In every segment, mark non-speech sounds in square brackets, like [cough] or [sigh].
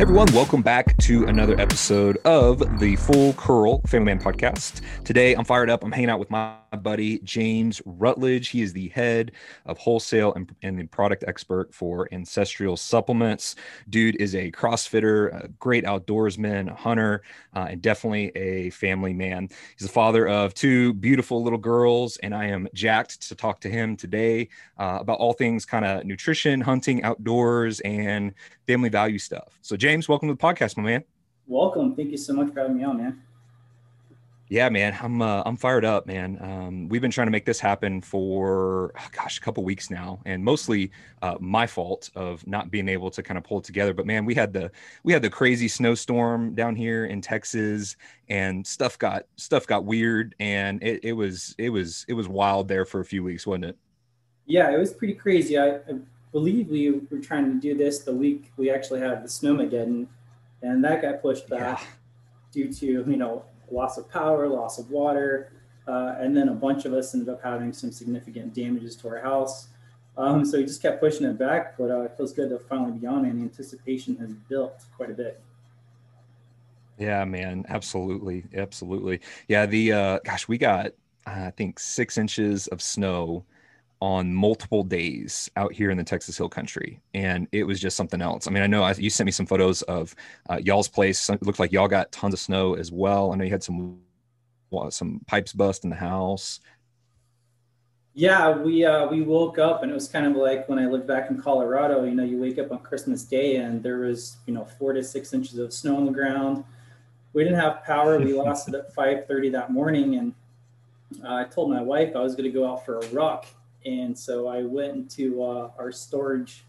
everyone, welcome back to another episode of the Full Curl Family Man podcast. Today, I'm fired up. I'm hanging out with my buddy James Rutledge. He is the head of wholesale and, and the product expert for Ancestral Supplements. Dude is a CrossFitter, a great outdoorsman, a hunter, uh, and definitely a family man. He's the father of two beautiful little girls, and I am jacked to talk to him today uh, about all things kind of nutrition, hunting, outdoors, and family value stuff. So, James, welcome to the podcast, my man. Welcome. Thank you so much for having me on, man. Yeah, man, I'm uh, I'm fired up, man. Um, we've been trying to make this happen for oh, gosh, a couple weeks now, and mostly uh, my fault of not being able to kind of pull it together. But man, we had the we had the crazy snowstorm down here in Texas, and stuff got stuff got weird, and it, it was it was it was wild there for a few weeks, wasn't it? Yeah, it was pretty crazy. I, I believe we were trying to do this the week we actually had the snowmageddon, and that got pushed back yeah. due to you know loss of power, loss of water, uh, and then a bunch of us ended up having some significant damages to our house. Um, so we just kept pushing it back, but uh, it feels good to finally be on, and the anticipation has built quite a bit. Yeah, man, absolutely, absolutely. Yeah, the uh, gosh, we got I think six inches of snow on multiple days out here in the Texas Hill Country, and it was just something else. I mean, I know I, you sent me some photos of uh, y'all's place. It looked like y'all got tons of snow as well. I know you had some some pipes bust in the house. Yeah, we uh, we woke up and it was kind of like when I lived back in Colorado. You know, you wake up on Christmas Day and there was you know four to six inches of snow on the ground. We didn't have power. We lost it at five thirty that morning, and uh, I told my wife I was going to go out for a ruck and so I went into uh, our storage,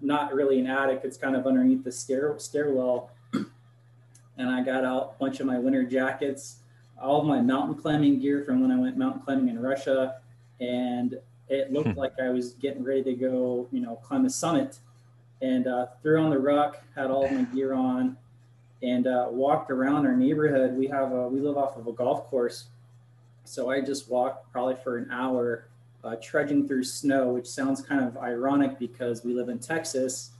not really an attic, it's kind of underneath the stair stairwell. and I got out a bunch of my winter jackets, all of my mountain climbing gear from when I went mountain climbing in Russia. And it looked hmm. like I was getting ready to go, you know, climb a summit. And uh, threw on the ruck, had all my gear on, and uh, walked around our neighborhood. We have a, we live off of a golf course, so I just walked probably for an hour uh, trudging through snow, which sounds kind of ironic because we live in Texas.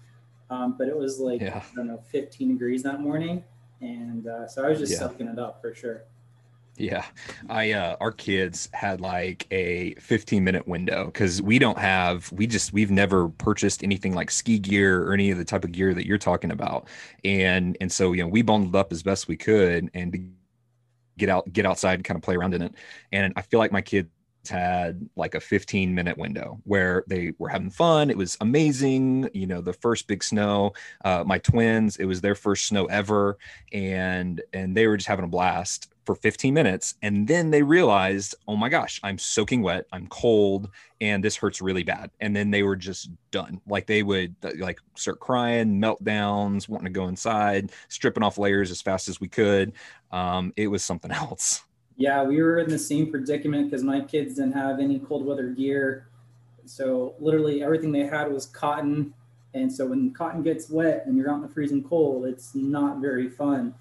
Um, but it was like, yeah. I don't know, 15 degrees that morning. And uh, so I was just yeah. soaking it up for sure. Yeah. I uh our kids had like a 15 minute window because we don't have we just we've never purchased anything like ski gear or any of the type of gear that you're talking about. And and so you know we bundled up as best we could and get out get outside and kind of play around in it. And I feel like my kids had like a 15 minute window where they were having fun. It was amazing. You know, the first big snow, uh, my twins, it was their first snow ever. And, and they were just having a blast for 15 minutes. And then they realized, oh my gosh, I'm soaking wet. I'm cold and this hurts really bad. And then they were just done. Like they would uh, like start crying, meltdowns, wanting to go inside, stripping off layers as fast as we could. Um, it was something [laughs] else. Yeah, we were in the same predicament because my kids didn't have any cold weather gear. So literally everything they had was cotton. And so when cotton gets wet and you're out in the freezing cold, it's not very fun.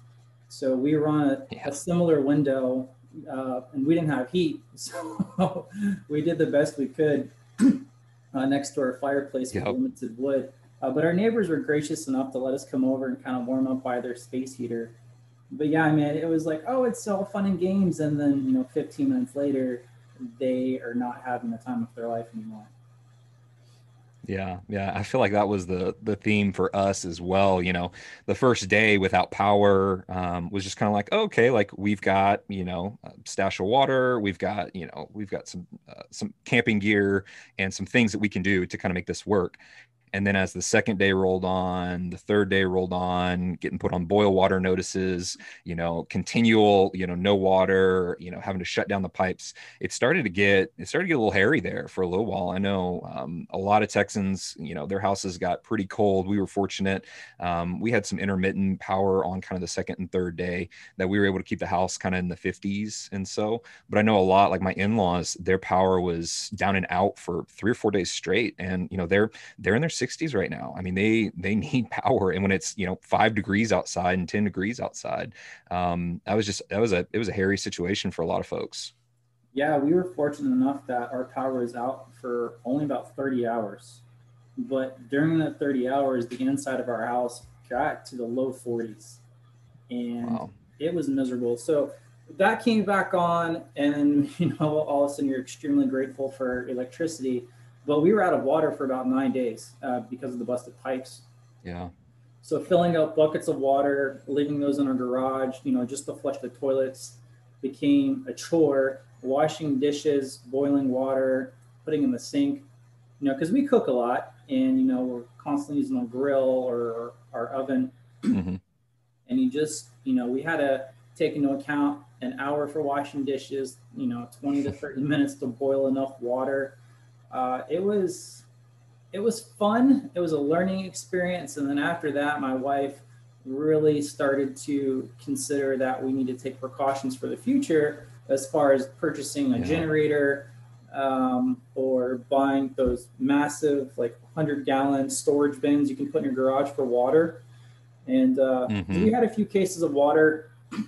So we were on a, yeah. a similar window uh, and we didn't have heat. [laughs] So we did the best we could [clears throat] uh, next to our fireplace with limited wood. Uh, but our neighbors were gracious enough to let us come over and kind of warm up by their space heater but yeah, I mean, it was like, oh, it's all fun and games, and then you know, 15 minutes later, they are not having the time of their life anymore. Yeah, yeah, I feel like that was the the theme for us as well. You know, the first day without power um, was just kind of like, okay, like we've got you know a stash of water, we've got you know we've got some uh, some camping gear and some things that we can do to kind of make this work. And then as the second day rolled on, the third day rolled on, getting put on boil water notices, you know, continual, you know, no water, you know, having to shut down the pipes. It started to get, it started to get a little hairy there for a little while. I know um, a lot of Texans, you know, their houses got pretty cold. We were fortunate. Um, we had some intermittent power on kind of the second and third day that we were able to keep the house kind of in the 50s. And so, but I know a lot, like my in-laws, their power was down and out for three or four days straight. And, you know, they're, they're in their 60s right now. I mean, they they [laughs] need power, and when it's you know five degrees outside and ten degrees outside, um, that was just that was a it was a hairy situation for a lot of folks. Yeah, we were fortunate enough that our power was out for only about 30 hours, but during that 30 hours, the inside of our house got to the low 40s, and wow. it was miserable. So that came back on, and [laughs] you know, all of a sudden you're extremely grateful for electricity. But we were out of water for about nine days uh, because of the busted pipes. Yeah. So filling up buckets of water, leaving those in our garage, you know, just to flush the toilets, became a chore. Washing dishes, boiling water, putting in the sink, you know, because we cook a lot, and you know we're constantly using a grill or our oven, mm-hmm. and you just, you know, we had to take into account an hour for washing dishes, you know, 20 to 30 [laughs] minutes to boil enough water. Uh, it was it was fun. It was a learning experience. And then after that, my wife really started to consider that we need to take precautions for the future as far as purchasing a yeah. generator um, or buying those massive, like 100 gallon storage bins you can put in your garage for water. And uh, mm-hmm. we had a few cases of water. [clears throat]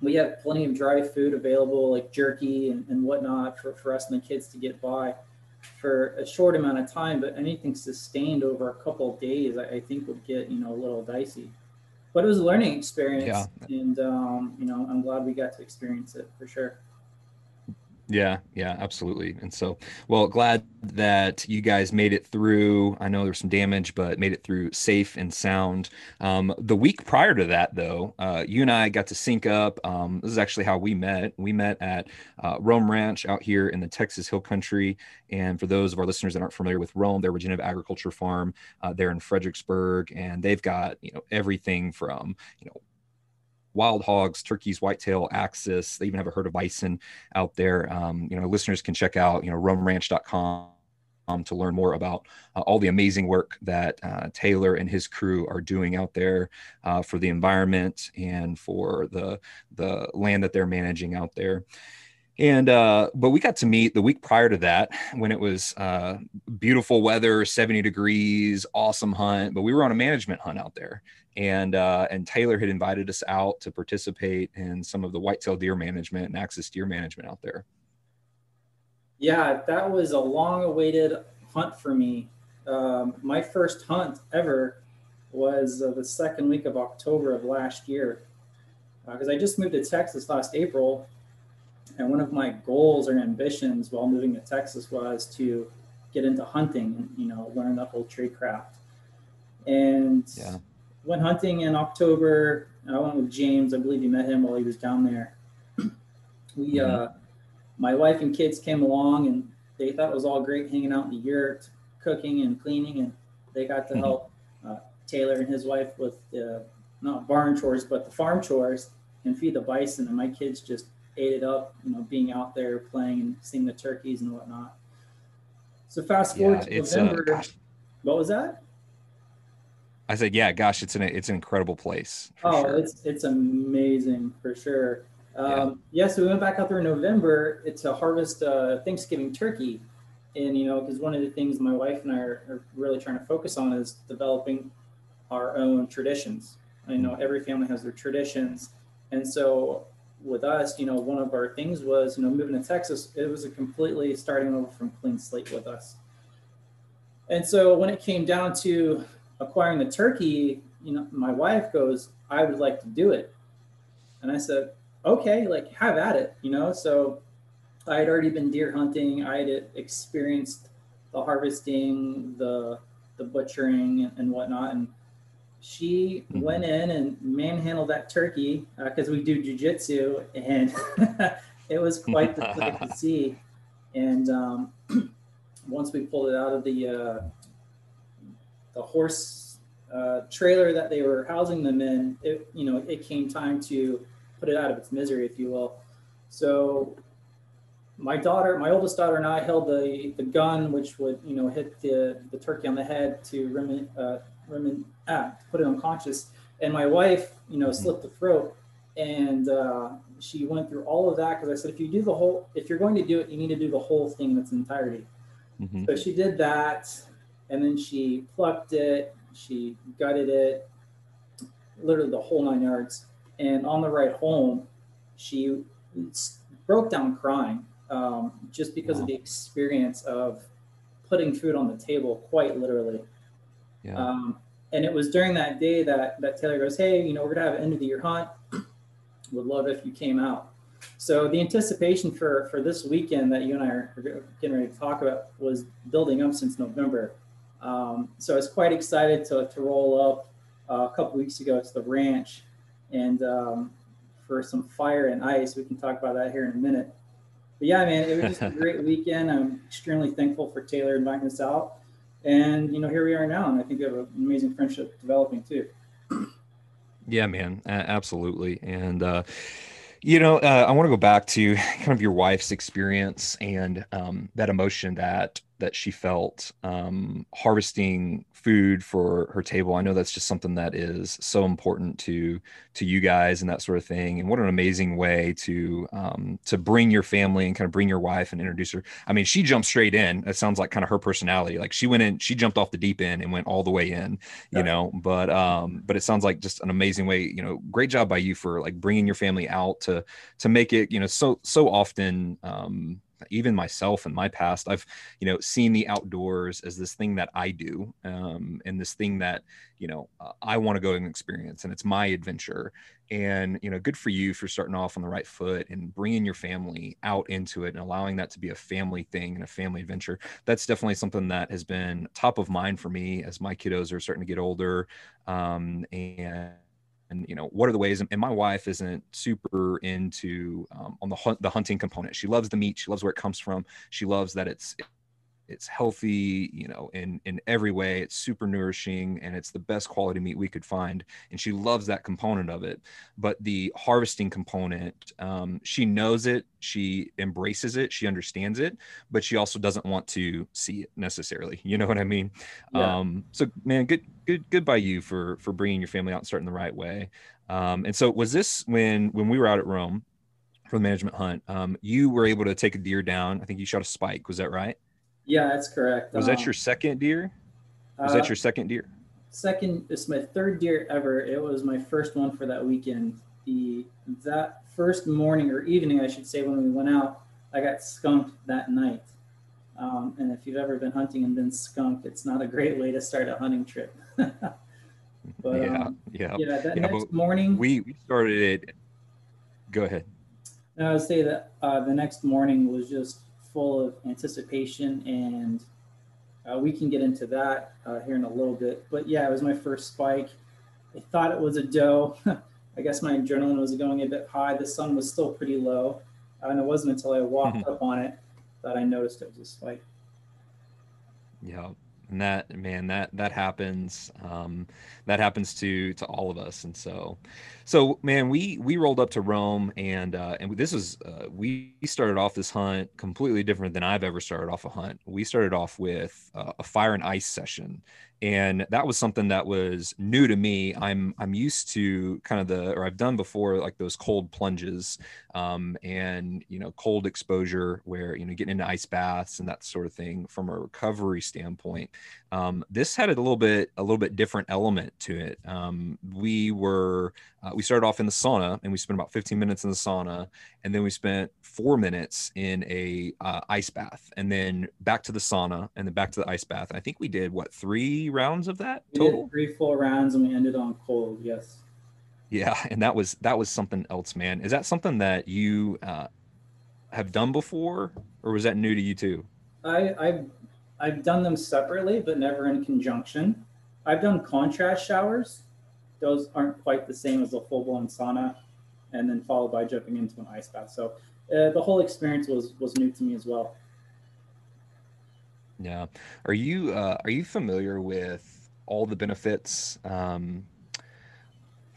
We had plenty of dry food available, like jerky and, and whatnot, for, for us and the kids to get by for a short amount of time, but anything sustained over a couple of days, I, I think would get you know a little dicey. But it was a learning experience, yeah. and um, you know I'm glad we got to experience it for sure. Yeah, yeah, absolutely. And so, well, glad that you guys made it through. I know there's some damage, but made it through safe and sound. Um, the week prior to that, though, uh, you and I got to sync up. Um, this is actually how we met. We met at uh, Roam Ranch out here in the Texas Hill Country. And for those of our listeners that aren't familiar with Roam, they're a Regenerative Agriculture Farm. Uh, they're in Fredericksburg, and they've got you know everything from you know wild hogs, turkeys, whitetail, axis. They even have a herd of bison out there. Um, you know, listeners can check out, you know, roamranch.com um, to learn more about uh, all the amazing work that uh, Taylor and his crew are doing out there uh, for the environment and for the the land that they're managing out there. And uh, but we got to meet the week prior to that when it was uh, beautiful weather, 70 degrees, awesome hunt. But we were on a management hunt out there, and uh, and Taylor had invited us out to participate in some of the whitetail deer management and axis deer management out there. Yeah, that was a long-awaited hunt for me. Um, my first hunt ever was uh, the second week of October of last year, because uh, I just moved to Texas last April, and one of my goals or ambitions while moving to Texas was to get into hunting and you know learn the whole tree craft. And yeah went hunting in October. I went with James. I believe you met him while he was down there. we, mm-hmm. uh, my wife and kids came along, and they thought it was all great hanging out in the yurt, cooking and cleaning, and they got to mm-hmm. help uh, Taylor and his wife with the not barn chores, but the farm chores and feed the bison. And my kids just ate it up, you know, being out there playing and seeing the turkeys and whatnot. So fast forward yeah, to uh, November. Uh, what was that? I said, yeah, gosh, it's an it's an incredible place. oh, sure. it's it's amazing for sure. Um, yeah. yeah. so we went back out there in November to harvest uh, Thanksgiving turkey, and you know, because one of the things my wife and I are, are, really trying to focus on is developing our own traditions. I know mm-hmm. every family has their traditions, and so with us, you know, one of our things was, you know, moving to Texas, it was a completely starting over from clean slate with us. And so when it came down to acquiring the turkey, you know, my wife goes, I would like to do it. And I said, okay, like have at it, you know? So I had already been deer hunting. I had experienced the harvesting, the, the butchering and, whatnot. And she mm-hmm. went in and manhandled that turkey because uh, we do jujitsu and [laughs] it was quite the sight to [laughs] see. And um, [clears throat] once we pulled it out of the, uh, the horse uh, trailer that they were housing them in, it, you know, it came time to put it out of its misery, if you will. So my daughter, my oldest daughter and I held the, the gun, which would, you know, hit the, the turkey on the head to remin, uh, remin, ah, put it unconscious. And my wife, you know, slit the throat. And uh, she went through all of that because I said, if you do the whole, if you're going to do it, you need to do the whole thing in its entirety. Mm-hmm. So she did that and then she plucked it, she gutted it, literally the whole nine yards. And on the ride home, she broke down crying um, just because wow. of the experience of putting food on the table, quite literally. Yeah. Um, and it was during that day that that Taylor goes, "Hey, you know, we're gonna have an end of the year hunt. [clears throat] Would love if you came out." So the anticipation for for this weekend that you and I are getting ready to talk about was building up since November. Um, so I was quite excited to to roll up uh, a couple weeks ago to the ranch, and um, for some fire and ice. We can talk about that here in a minute. But yeah, man, it was just a [laughs] great weekend. I'm extremely thankful for Taylor inviting us out. And, you know, here we are now. And I think we have an amazing friendship developing too. Yeah, man, absolutely. And, uh, you know, uh, I want to go back to kind of your wife's experience and um, that emotion that that she felt um, harvesting food for her table. I know that's just something that is so important to to you guys and that sort of thing. And what an amazing way to um, to bring your family and kind of bring your wife and introduce her. I mean, she jumped straight in. That sounds like kind of her personality. Like she went in, she jumped off the deep end and went all the way in. You yeah. know, but um, but it sounds like just an amazing way. You know, great job by you for like bringing your family out to to make it. You know, so so often. Um, even myself in my past i've you know seen the outdoors as this thing that i do um, and this thing that you know i want to go and experience and it's my adventure. And you know good for you for starting off on the right foot and bringing your family out into it and allowing that to be a family thing and a family adventure. That's definitely something that has been top of mind for me as my kiddos are starting to get older um, and and you know what are the ways and my wife isn't super into um, on the hunt the hunting component. She loves the meat she loves where it comes from she loves that it's it's healthy you know in in every way it's super nourishing and it's the best quality meat we could find and she loves that component of it. But the harvesting component um, she knows it she embraces it she understands it but she also doesn't want to see it necessarily [laughs] you know what i mean? Yeah. um, so man good good good by you for for bringing your family out and starting the right way. Um, and so was this when when we were out at roam for the management hunt um, you were able to take a deer down i think you shot a spike was that right yeah, that's correct. Was um, that your second deer? Was uh, that your second deer? Second, it's my third deer ever. It was my first one for that weekend. The that first morning or evening, I should say, when we went out, I got skunked that night. Um, and if you've ever been hunting and been skunked, it's not a great way to start a hunting trip. [laughs] but yeah, um, yeah, yeah. That yeah, next morning, we we started it. Go ahead. I would say that uh, the next morning was just full of anticipation, and uh, we can get into that uh, here in a little bit. But yeah, it was my first spike. I thought it was a doe. [laughs] I guess my adrenaline was going a bit high. The sun was still pretty low, and it wasn't until I walked up on it that I noticed it was a spike. Yeah, and that man that that happens um, that happens to to all of us and so so man we we rolled up to roam and uh, and this was uh, we started off this hunt completely different than i've ever started off a hunt. We started off with uh, a fire and ice session. And that was something that was new to me. I'm i'm used to kind of the or i've done before like those cold plunges um, and you know cold exposure where you know getting into ice baths and that sort of thing from a recovery standpoint. Um, this had a little bit a little bit different element to it. Um, we were uh, we started off in the sauna and we spent about 15 minutes in the sauna and then we spent four minutes in a uh, ice bath and then back to the sauna and then back to the ice bath. I think we did what three rounds of that total? three full rounds and we ended on cold yes. Yeah and that was that was something else man. Is that something that you uh, have done before or was that new to you too? I i've i've done them separately but never in conjunction. I've done contrast showers those aren't quite the same as a full blown sauna, and then followed by jumping into an ice bath. So uh, the whole experience was was new to me as well. Yeah, are you uh, are you familiar with all the benefits um,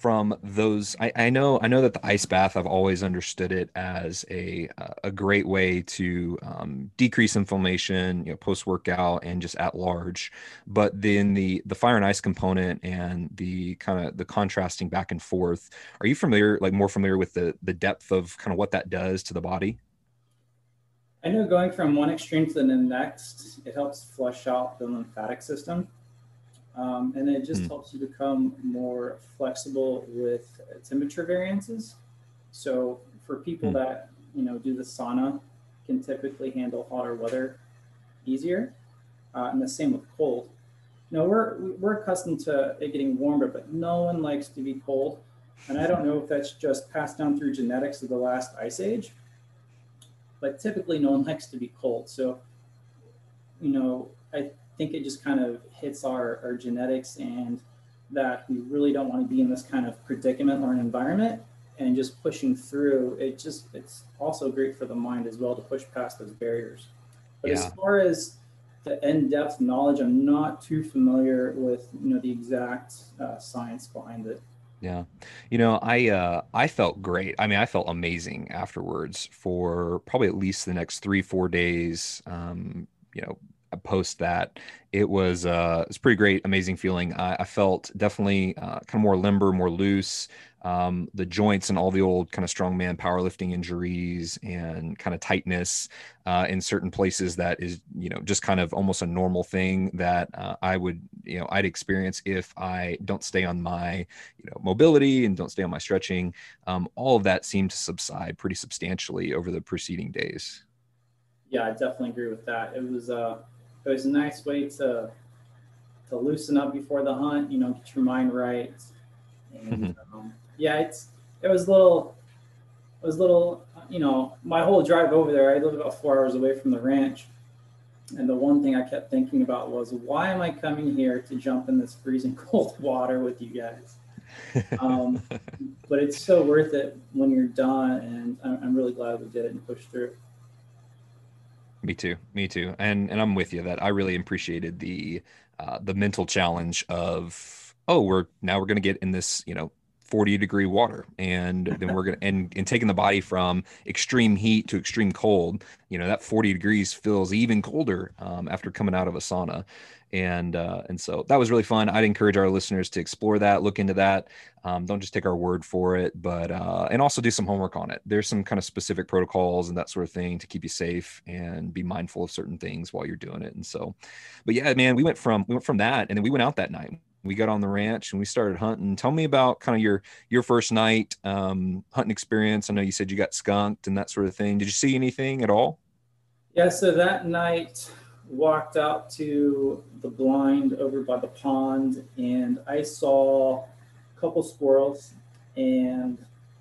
from those I, I, know i know that the ice bath i've always understood it as a a great way to um, decrease inflammation you know post workout and just at large. But then the the fire and ice component and the kind of the contrasting back and forth are you familiar like more familiar with the the depth of kind of what that does to the body? I know going from one extreme to the next it helps flush out the lymphatic system um, and it just mm. helps you become more flexible with temperature variances. So for people mm. that you know do the sauna, can typically handle hotter weather easier, uh, and the same with cold. you know, we're we're accustomed to it getting warmer, but no one likes to be cold. And I don't know if that's just passed down through genetics of the last ice age, but typically no one [laughs] likes to be cold. So, you know, I think it just kind of hits our, our genetics and that we really don't want to be in this kind of predicament or an environment and just pushing through it just it's also great for the mind as well to push past those barriers but yeah. as far as the in-depth knowledge i'm not too familiar with you know the exact uh, science behind it yeah. You know, I uh I felt great. I mean, I felt amazing afterwards for probably at least the next 3 4 days. Um, you know, post that it was uh it's pretty great amazing feeling i, I felt definitely uh, kind of more limber more loose um, the joints and all the old kind of strongman powerlifting injuries and kind of tightness uh, in certain places that is you know just kind of almost a normal thing that uh, I would you know I'd experience if I don't stay on my you know mobility and don't stay on my stretching. Um, all of that seemed to subside pretty substantially over the preceding days. Yeah, I definitely agree with that. It was uh, it was a nice way to to loosen up before the hunt. You know, get your mind right and. Mm-hmm. Um, yeah, it's it was a little, it was a little, you know, my whole drive over there. I live about four hours away from the ranch, and the one thing I kept thinking about was, why am I coming here to jump in this freezing [laughs] cold water with you guys? [laughs] um, but it's so worth it when you're done, and I'm, I'm really glad we did it and pushed through. Me too. Me too. And and I'm with you that I really appreciated the uh, the mental challenge of oh we're now we're gonna get in this you know 40 degree water and then we're going to and, and taking the body from extreme heat to extreme cold you know that 40 degrees feels even colder um, after coming out of a sauna. And uh, and so that was really fun. I'd encourage our listeners to explore that look into that. Um, don't just take our word for it but uh, and also do some homework on it. There's some kind of specific protocols and that sort of thing to keep you safe and be mindful of certain things while you're doing it. And so but yeah man we went from we went from that and then we went out that night we got on the ranch and we started hunting. Tell me about kind of your your first night um, hunting experience. I know you said you got skunked and that sort of thing. Did you see anything at all? Yeah, so that night walked out to the blind over by the pond and I saw a couple squirrels and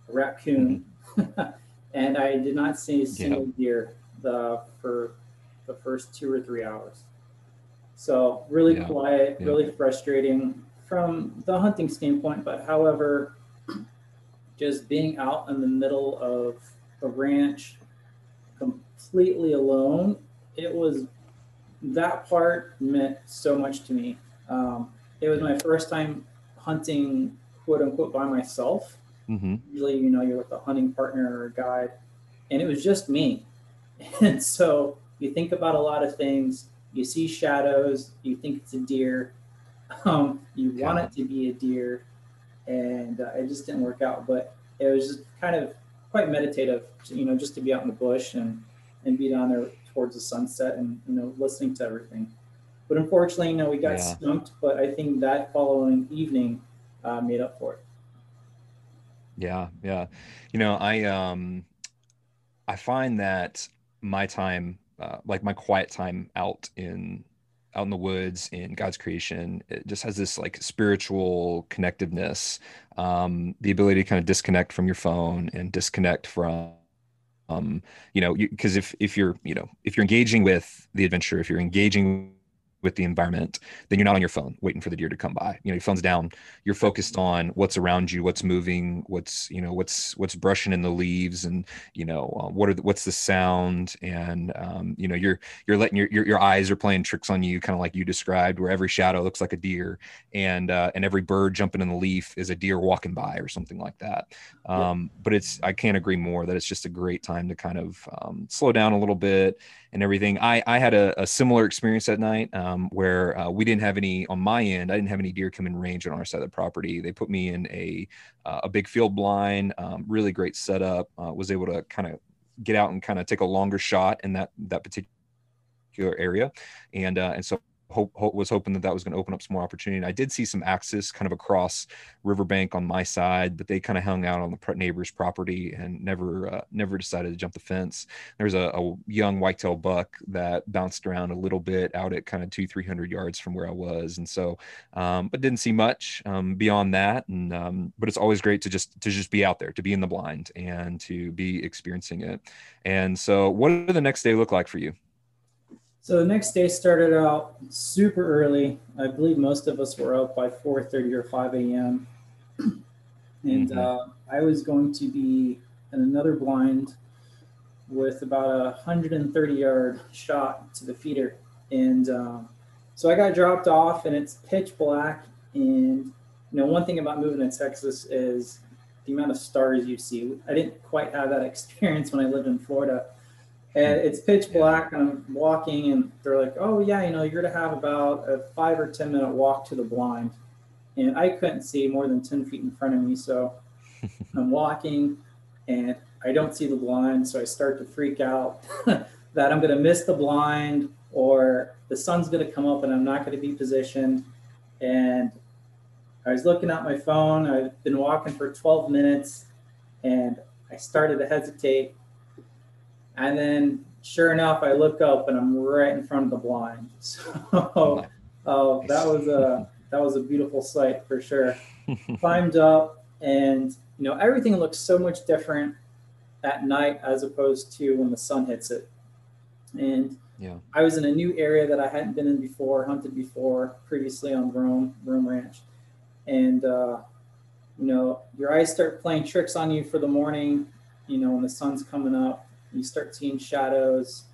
a raccoon. Mm-hmm. [laughs] and I did not see a single yep. deer the, for the first two or three hours. So really yeah. quiet, yeah. really frustrating from the hunting standpoint. But however, just being out in the middle of a ranch completely alone, it was that part meant so much to me. Um, it was my first time hunting, quote unquote, by myself. Mm-hmm. Usually, you know, you're with a hunting partner or a guide, and it was just me. [laughs] And so you think about a lot of things you see shadows, you think it's a deer, [laughs] um, you want it to be a deer, and uh, it just didn't work out. But it was just kind of quite meditative, you know, just to be out in the bush and and be down there towards the sunset and you know listening to everything. But unfortunately, you know, we got yeah. stumped. But I think that following evening uh, made up for it. Yeah, yeah. You know, I um, I find that my time uh, like my quiet time out in out in the woods in God's creation. It just has this like spiritual connectiveness, um, the ability to kind of disconnect from your phone and disconnect from, um, you know, because if if you're you know if you're engaging with the adventure, if you're engaging with the environment, then you're not on your phone waiting for the deer to come by. You know, your phone's down. You're focused on what's around you, what's moving, what's you know, what's what's brushing in the leaves, and you know, uh, what are the, what's the sound, and um, you know, you're you're letting your, your your eyes are playing tricks on you, kind of like you described, where every shadow looks like a deer, and uh, and every bird jumping in the leaf is a deer walking by or something like that. Um, yeah. But it's I can't agree more that it's just a great time to kind of um, slow down a little bit and everything. I I had a, a similar experience that night um, where uh, we didn't have any on my end. I didn't have any deer come in range on our side of the property. They put me in a uh, a big field blind, um, really great setup. Uh, was able to kind of get out and kind of take a longer shot in that that particular area, and uh, and so hope, hope, was hoping that that was going to open up some more opportunity. I did see some axis kind of across riverbank on my side, but they kind of hung out on the neighbor's property and never uh, never decided to jump the fence. There's a, a young whitetail buck that bounced around a little bit out at kind of two three hundred yards from where I was, and so um, but didn't see much um, beyond that. And um, but it's always great to just to just be out there, to be in the blind, and to be experiencing it. And so, what did the next day look like for you? So the next day started out super early. I believe most of us were up by 4:30 or 5 a.m. And mm-hmm. uh, I was going to be in another blind with about a 130 yard shot to the feeder. And uh, so I got dropped off, and it's pitch black. And you know, one thing about moving to Texas is the amount of stars you see. I didn't quite have that [laughs] experience when I lived in Florida and it's pitch black and i'm walking and they're like oh yeah you know you're going to have about a five or ten minute walk to the blind. And i couldn't see more than 10 feet in front of me so [laughs] i'm walking and i don't see the blind so i start to freak out [laughs] that i'm going to miss the blind or the sun's going to come up and i'm not going to be positioned. And i was looking at my phone i've been walking for 12 minutes and i started to hesitate and then sure enough, I look up and I'm right in front of the blind. [laughs] So oh, that was a that was a beautiful sight for sure. [laughs] Climbed up and you know everything looks so much different at night as opposed to when the sun hits it. And yeah. I was in a new area that I hadn't been in before, hunted before, previously on Roam, Roam Ranch. And uh, you know, your eyes start playing tricks on you for the morning, you know, when the sun's coming up you start seeing shadows.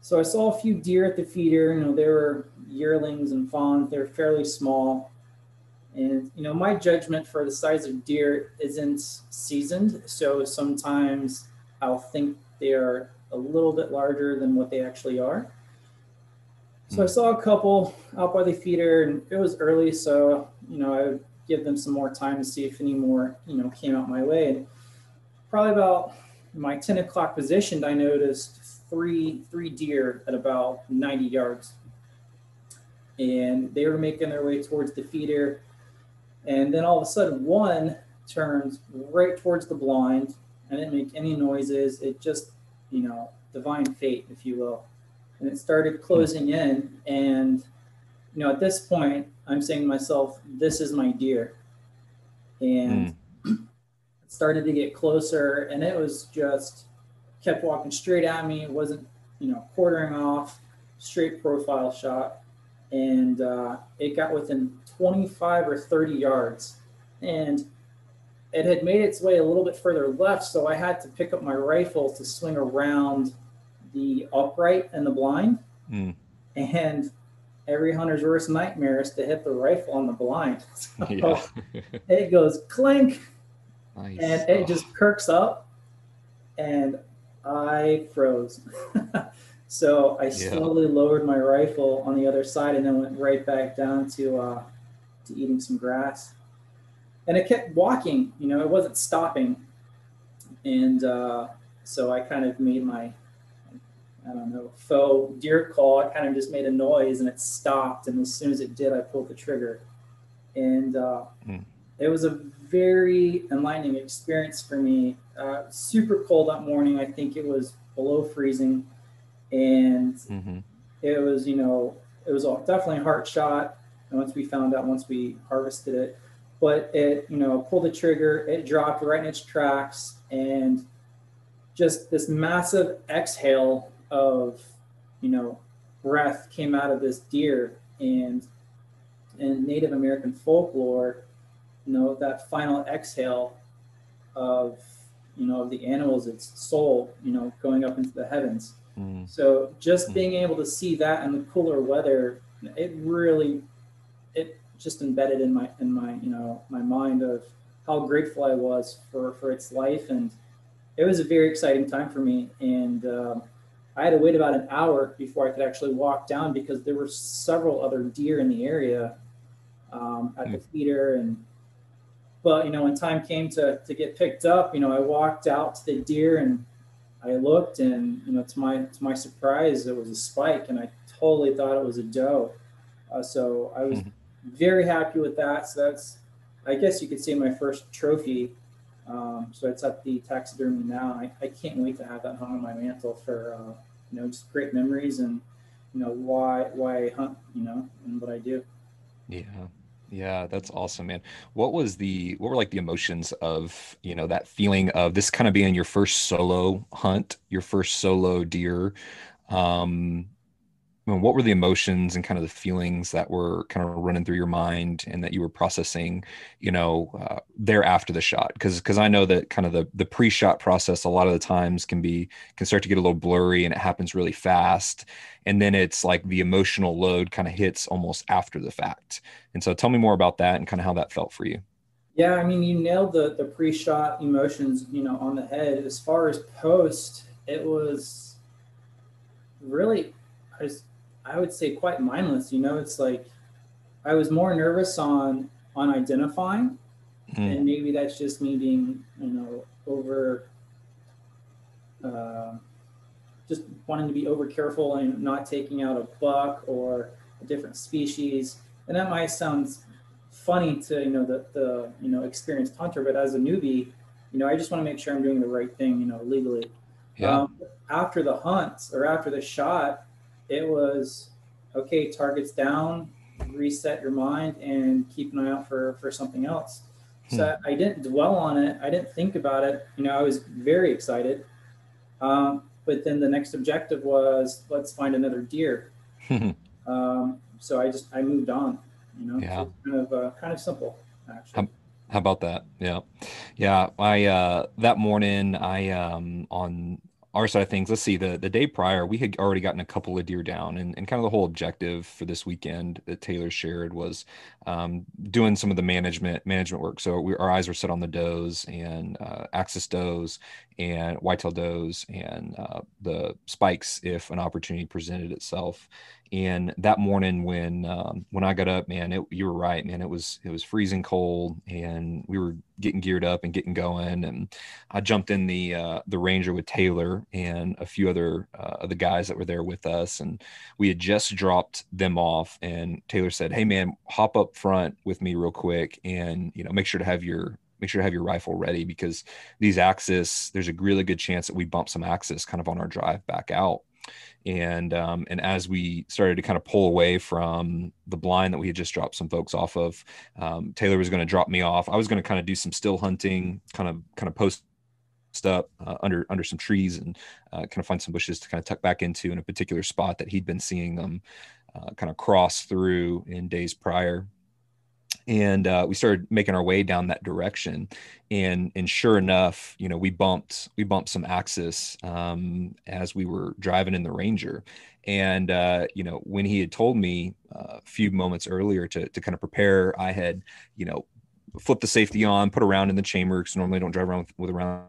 So I saw a few deer at the feeder. You know, they were yearlings and fawns. They're fairly small. And, you know, my judgment for the size of deer isn't seasoned. So sometimes I'll think they are a little bit larger than what they actually are. So I hmm. saw a couple out by the feeder and it was early. So, you know, I would give them some more time to see if any more, you know, came out my way. And probably about my 10 o'clock positioned, I noticed three three deer at about 90 yards. And they were making their way towards the feeder. And then all of a sudden, one turns right towards the blind and didn't make any noises. It just, you know, divine fate, if you will. And it started closing in. And, you know, at this point, I'm saying to myself, this is my deer. And mm started to get closer and it was just kept walking straight at me. It wasn't, you know, quartering off, straight profile shot. And uh, it got within 25 or 30 yards. And it had made its way a little bit further left. So I had to pick up my rifle to swing around the upright and the blind. Mm. And every hunter's worst nightmare is to hit the rifle on the blind. [laughs] So yeah. [laughs] it goes clink Nice. And it just perks up, and I froze. [laughs] so I slowly yeah. lowered my rifle on the other side, and then went right back down to uh, to eating some grass. And it kept walking. You know, it wasn't stopping, and uh, so I kind of made my I don't know, faux deer call. I kind of just made a noise and it stopped. And as soon as it did, I pulled the trigger. And uh, mm. it was a very enlightening experience for me. Uh, super cold that morning. I think it was below freezing, and mm-hmm. it was you know it was all, definitely a heart shot. And once we found out, once we harvested it, but it you know pulled the trigger, it dropped right in its tracks, and just this massive exhale of you know breath came out of this deer and in Native American folklore you know that final exhale of you know of the animals its soul you know going up into the heavens mm. so just mm. being able to see that in the cooler weather it really it just embedded in my in my you know my mind of how grateful i was for for its life and it was a very exciting time for me and um, i had to wait about an hour before i could actually walk down because there were several other deer in the area um, at mm. the feeder and but you know, when time came to to get picked up, you know, I walked out to the deer and I looked, and you know, to my to my surprise, it was a spike, and I totally thought it was a doe. Uh, so I was mm-hmm. very happy with that. So that's, I guess you could say, my first trophy. Um, so it's at the taxidermy now. I, I can't wait to have that hung on my mantle for uh, you know just great memories and you know why why I hunt you know and what I do. Yeah. Yeah, that's awesome, man. What was the what were like the emotions of, you know, that feeling of this kind of being your first solo hunt, your first solo deer? Um, what were the emotions and kind of the feelings that were kind of running through your mind and that you were processing you know uh, there after the shot? Because because i know that kind of the the pre-shot process a lot of the times can be can start to get a little blurry and it happens really fast. And then it's like the emotional load kind of hits almost after the fact. And so tell me more about that and kind of how that felt for you. Yeah i mean you nailed the the pre-shot emotions you know on the head. As far as post it was really I was I would say quite mindless. You know, it's like I was more nervous on on identifying, mm. and maybe that's just me being you know over. Uh, just wanting to be over careful and not taking out a buck or a different species, and that might sound funny to you know the the you know experienced hunter, but as a newbie, you know I just want to make sure I'm doing the right thing, you know, legally. Yeah. Um, after the hunt or after the shot, it was okay, targets down, reset your mind, and keep an eye out for for something else. Hmm. So I didn't dwell on it. I didn't think about it. You know, I was very excited. Um, but then the next objective was let's find another deer. [laughs] um, so I just I moved on. You know, yeah. So kind of uh, kind of simple actually. How, how about that? Yeah, yeah. I uh, that morning I um, on our side of things, let's see, the, the day prior, we had already gotten a couple of deer down, and, and kind of the whole objective for this weekend that Taylor shared was um, doing some of the management management work. So we, our eyes were set on the does and uh, axis does and whitetail does and uh, the spikes if an opportunity presented itself. And that morning when um, when I got up, man, it, you were right, man. It was it was freezing cold, and we were getting geared up and getting going. And I jumped in the uh, the Ranger with Taylor and a few other uh, of the guys that were there with us, and we had just dropped them off. And Taylor said, "Hey, man, hop up front with me real quick, and you know, make sure to have your make sure to have your rifle ready because these axis, there's a really good chance that we bump some axis kind of on our drive back out." And um, and as we started to kind of pull away from the blind that we had just dropped some folks off of, um, Taylor was going to drop me off. I was going to kind of do some still hunting, kind of kind of post up uh, under under some trees and uh, kind of find some bushes to kind of tuck back into in a particular spot that he'd been seeing them uh, kind of cross through in days prior and uh, we started making our way down that direction. And and sure enough you know we bumped we bumped some axis um, as we were driving in the ranger. And uh, you know when he had told me uh, a few moments earlier to, to kind of prepare i had you know flipped the safety on put around in the chamber because normally i don't drive around with, with around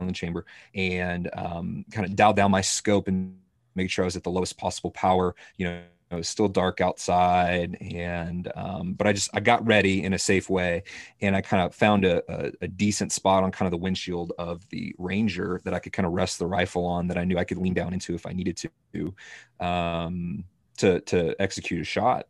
in the chamber and um, kind of dialed down my scope and make sure i was at the lowest possible power you know it was still dark outside and um, but i just i got ready in a safe way and i kind of found a, a, a, decent spot on kind of the windshield of the ranger that i could kind of rest the rifle on that i knew i could lean down into if i needed to um, to to execute a shot.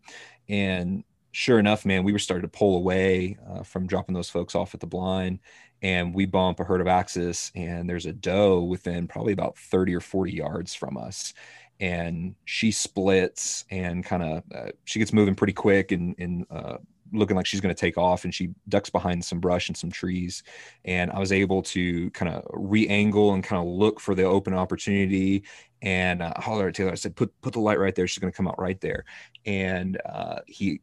And sure enough man we were starting to pull away uh, from dropping those folks off at the blind and we bump a herd of axis and there's a doe within probably about 30 or 40 yards from us and she splits and kind of uh, she gets moving pretty quick and, and uh, looking like she's going to take off and she ducks behind some brush and some trees. And i was able to kind of re-angle and kind of look for the open opportunity. And uh, holler at taylor i said put put the light right there. She's going to come out right there. And uh, he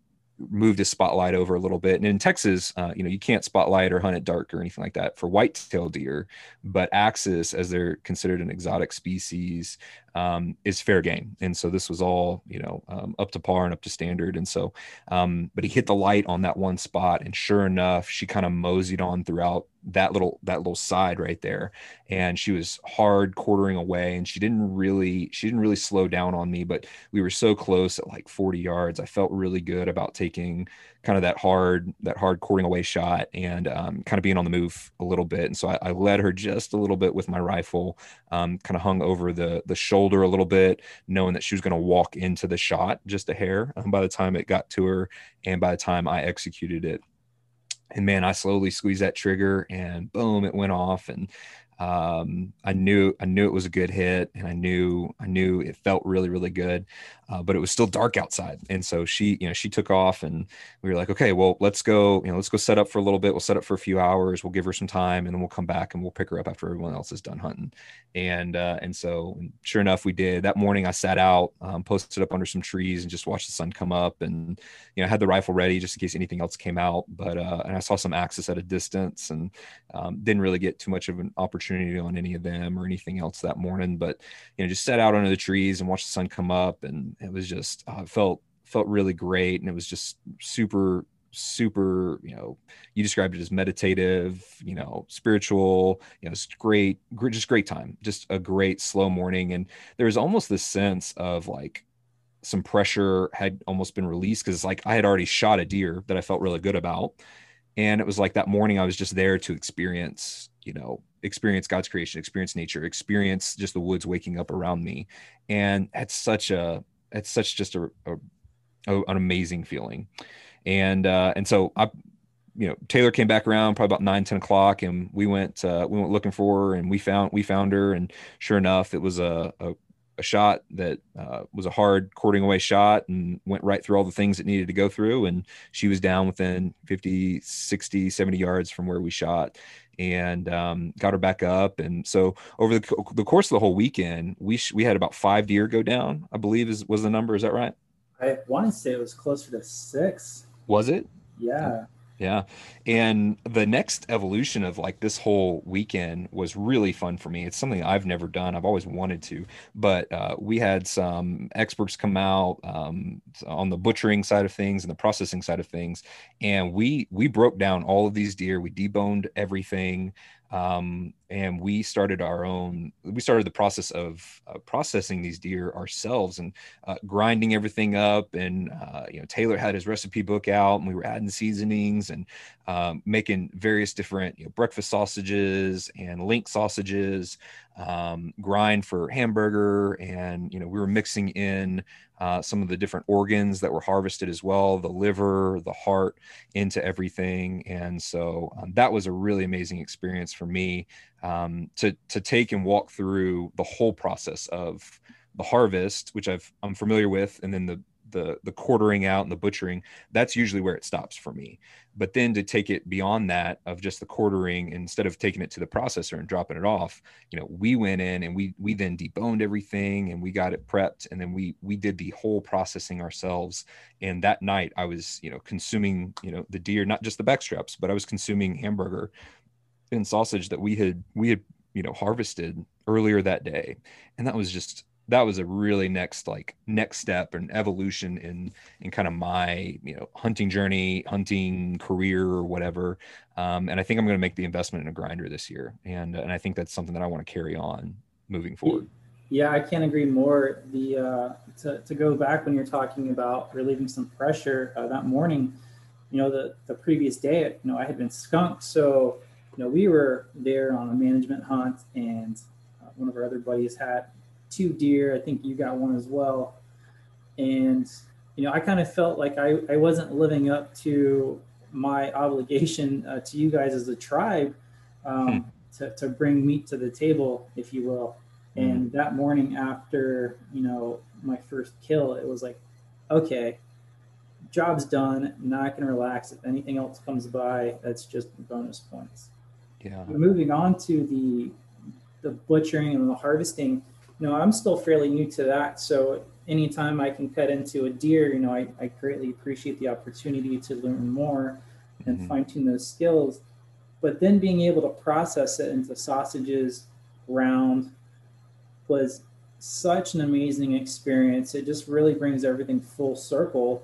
moved his spotlight over a little bit. And in Texas, uh, you know, you can't spotlight or hunt at dark or anything like that for white-tailed deer, but axis, as they're considered an exotic species, um, is fair game. And so this was all, you know, um, up to par and up to standard. And so, um, but he hit the light on that one spot, and sure enough, she kind of moseyed on throughout that little that little side right there. And she was hard quartering away and she didn't really she didn't really slow down on me but we were so close at like 40 yards. I felt really good about taking kind of that hard that hard quartering away shot and um, kind of being on the move a little bit. And so i, I led her just a little bit with my rifle um, kind of hung over the the shoulder a little bit knowing that she was going to walk into the shot just a hair um, by the time it got to her and by the time i executed it and man, I slowly squeezed that trigger and boom, it went off. And um, I knew I knew it was a good hit, and I knew I knew it felt really really good, uh, but it was still dark outside, and so she you know she took off, and we were like, okay, well let's go you know let's go set up for a little bit. We'll set up for a few hours. We'll give her some time, and then we'll come back and we'll pick her up after everyone else is done hunting, and uh, and so sure enough, we did. That morning, I sat out, um, posted up under some trees, and just watched the sun come up, and you know had the rifle ready just in case anything else came out, but uh, and I saw some axis at a distance, and um, didn't really get too much of an opportunity on any of them or anything else that morning. But you know, just sat out under the trees and watched the sun come up, and it was just uh, felt felt really great, and it was just super super you know you described it as meditative you know spiritual you know it's great just great time just a great slow morning. And there was almost this sense of like some pressure had almost been released because it's like i had already shot a deer that i felt really good about. And it was like that morning i was just there to experience you know experience god's creation experience nature experience just the woods waking up around me. And it's such a it's such just a, a, a an amazing feeling. And uh and so i you know taylor came back around probably about 9 10 o'clock and we went uh we went looking for her and we found we found her. And sure enough it was a, a a shot that uh, was a hard quartering away shot and went right through all the things it needed to go through. And she was down within 50 60 70 yards from where we shot and um, got her back up. And so over the, the course of the whole weekend, we sh- we had about five deer go down. I believe is was the number. Is that right? I want to say it was closer to six. Was it? Yeah. Yeah. And the next evolution of like this whole weekend was really fun for me. It's something I've never done. I've always wanted to, but uh, we had some experts come out um, on the butchering side of things and the processing side of things. And we, we broke down all of these deer. We deboned everything um, and we started our own we started the process of uh, processing these deer ourselves and uh, grinding everything up and uh, you know taylor had his recipe book out and we were adding seasonings and um, making various different you know, breakfast sausages and link sausages um, grind for hamburger and you know we were mixing in uh, some of the different organs that were harvested as well the liver the heart into everything. And so um, that was a really amazing experience for me um, to to take and walk through the whole process of the harvest which i've i'm familiar with and then the the the quartering out and the butchering that's usually where it stops for me. But then to take it beyond that of just the quartering instead of taking it to the processor and dropping it off you know we went in and we we then deboned everything and we got it prepped and then we we did the whole processing ourselves. And that night i was you know consuming you know the deer not just the back straps but i was consuming hamburger and sausage that we had we had you know harvested earlier that day. And that was just that was a really next like next step and evolution in in kind of my you know hunting journey hunting career or whatever. Um, and i think i'm going to make the investment in a grinder this year and and i think that's something that i want to carry on moving forward. yeah i can't agree more. The uh, to, to go back when you're talking about relieving some pressure uh, that morning you know the the previous day you know i had been skunked so you know we were there on a management hunt and uh, one of our other buddies had two deer. I think you got one as well. And, you know, I kind of felt like I, I wasn't living up to my [laughs] obligation uh, to you guys as a tribe um, hmm. to, to bring meat to the table, if you will. Hmm. And that morning after, you know, my first kill, it was like, okay, job's done. Now I can relax. If anything else comes by, that's just bonus points. Yeah. But moving on to the the butchering and the harvesting, you know, I'm still fairly new to that. So anytime I can cut into a deer, you know, I, I greatly appreciate the opportunity to learn more and mm-hmm. fine tune those skills. But then being able to process it into sausages, round, was such an amazing experience. It just really brings everything full circle.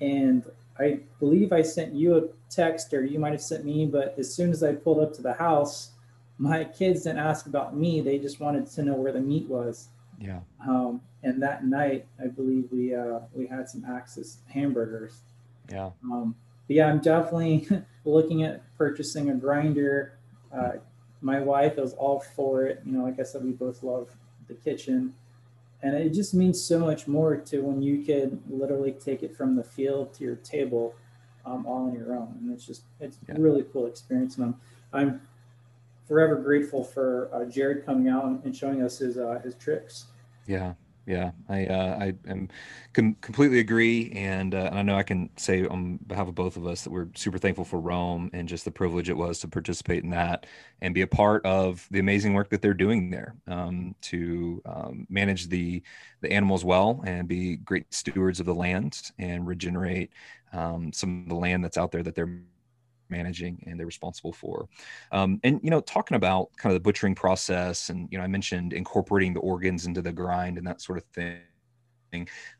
And I believe I sent you a text or you might have sent me, but as soon as I pulled up to the house, my kids didn't ask about me. They just wanted to know where the meat was. Yeah. Um, and that night, I believe we uh, we had some Axis hamburgers. Yeah. Um, but yeah, I'm definitely [laughs] looking at purchasing a grinder. Uh, my wife is all for it. You know, like I said, we both love the kitchen, and it just means so much more to when you could literally take it from the field to your table, um, all on your own. And it's just it's yeah. really cool experience. And I'm I'm forever grateful for uh, Jared coming out and showing us his uh, his tricks. Yeah, yeah, I uh, I am com- completely agree, and, uh, and I know I can say on behalf of both of us that we're super thankful for Roam and just the privilege it was to participate in that and be a part of the amazing work that they're doing there um, to um, manage the the animals well and be great stewards of the land and regenerate um, some of the land that's out there that they're managing and they're responsible for. Um, and you know, talking about kind of the butchering process, and you know, I mentioned incorporating the organs into the grind and that sort of thing.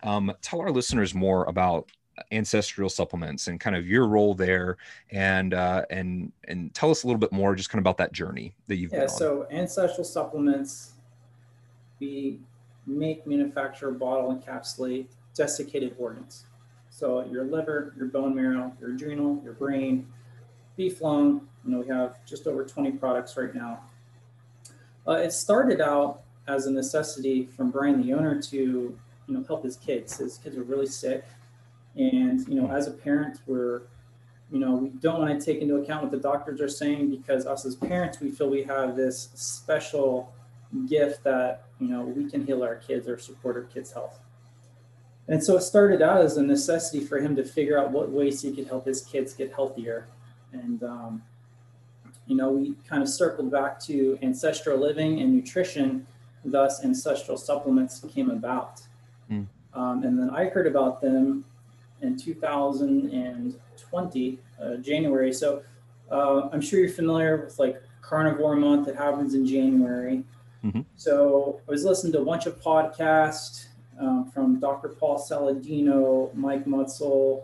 Um, tell our listeners more about ancestral supplements and kind of your role there and uh, and and tell us a little bit more just kind of about that journey that you've yeah so ancestral supplements we make manufacture bottle encapsulate desiccated organs so your liver your bone marrow your adrenal your brain beef lung. You know, we have just over 20 products right now. Uh, it started out as a necessity from Brian, the owner, to you know help his kids. His kids were really sick, and you know, as a parent, we're you know we don't want to take into account what the doctors are saying because us as parents, we feel we have this special gift that you know we can heal our kids or support our kids' health. And so it started out as a necessity for him to figure out what ways he could help his kids get healthier and, um, you know, we kind of circled back to ancestral living and nutrition, thus, ancestral supplements came about. Mm. Um, and then I heard about them in 2020, uh, January. So uh, I'm sure you're familiar with like carnivore month that happens in January. Mm-hmm. So I was listening to a bunch of podcasts um, from Dr. Paul Saladino, Mike Mutzel,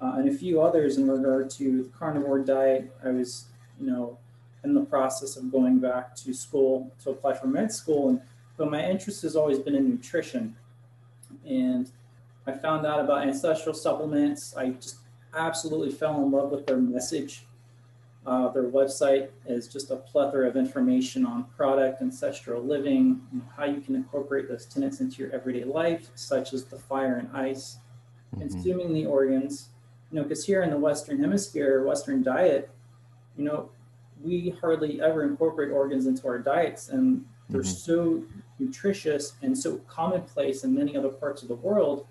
uh, and a few others in regard to the carnivore diet. I was, you know, in the process of going back to school to apply for med school, and but my interest has always been in nutrition, and I found out about ancestral supplements. I just absolutely fell in love with their message. Uh, their website is just a plethora of information on product, ancestral living, how you can incorporate those tenets into your everyday life, such as the fire and ice, mm-hmm. consuming the organs, you know, because here in the Western Hemisphere, Western diet, you know, we hardly ever incorporate organs into our diets, and they're mm-hmm. so nutritious and so commonplace in many other parts of the world.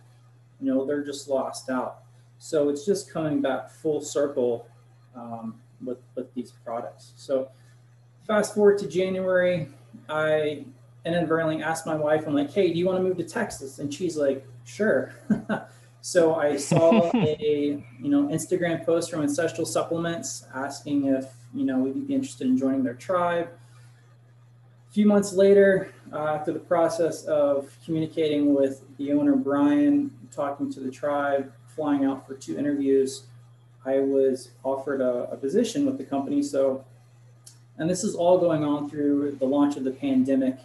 You know, they're just lost out. So it's just coming back full circle um, with with these products. So fast forward to January, I inadvertently asked my wife, I'm like, hey, do you want to move to Texas? And she's like, sure. [laughs] So I [laughs] saw a you know Instagram post from Ancestral Supplements asking if you know we'd be interested in joining their tribe. A few months later, uh, after the process of communicating with the owner Brian, talking to the tribe, flying out for two interviews, I was offered a, a position with the company. So, and this is all going on through the launch of the pandemic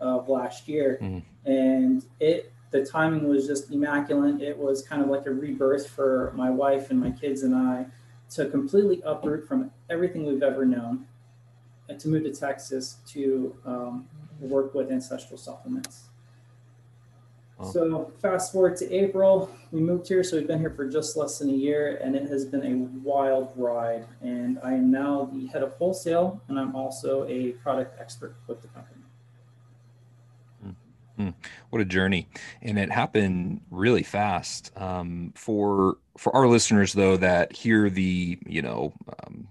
of last year, mm. and it the timing was just immaculate. It was kind of like a rebirth for my wife and my kids and I to completely uproot from everything we've ever known and to move to Texas to um, work with ancestral supplements. So fast forward to April, we moved here. So we've been here for just less than a year, and it has been a wild ride. And I am now the head of wholesale, and I'm also a product expert with the company. Mm, what a journey, and it happened really fast. Um, for for our listeners, though, that hear the you know um,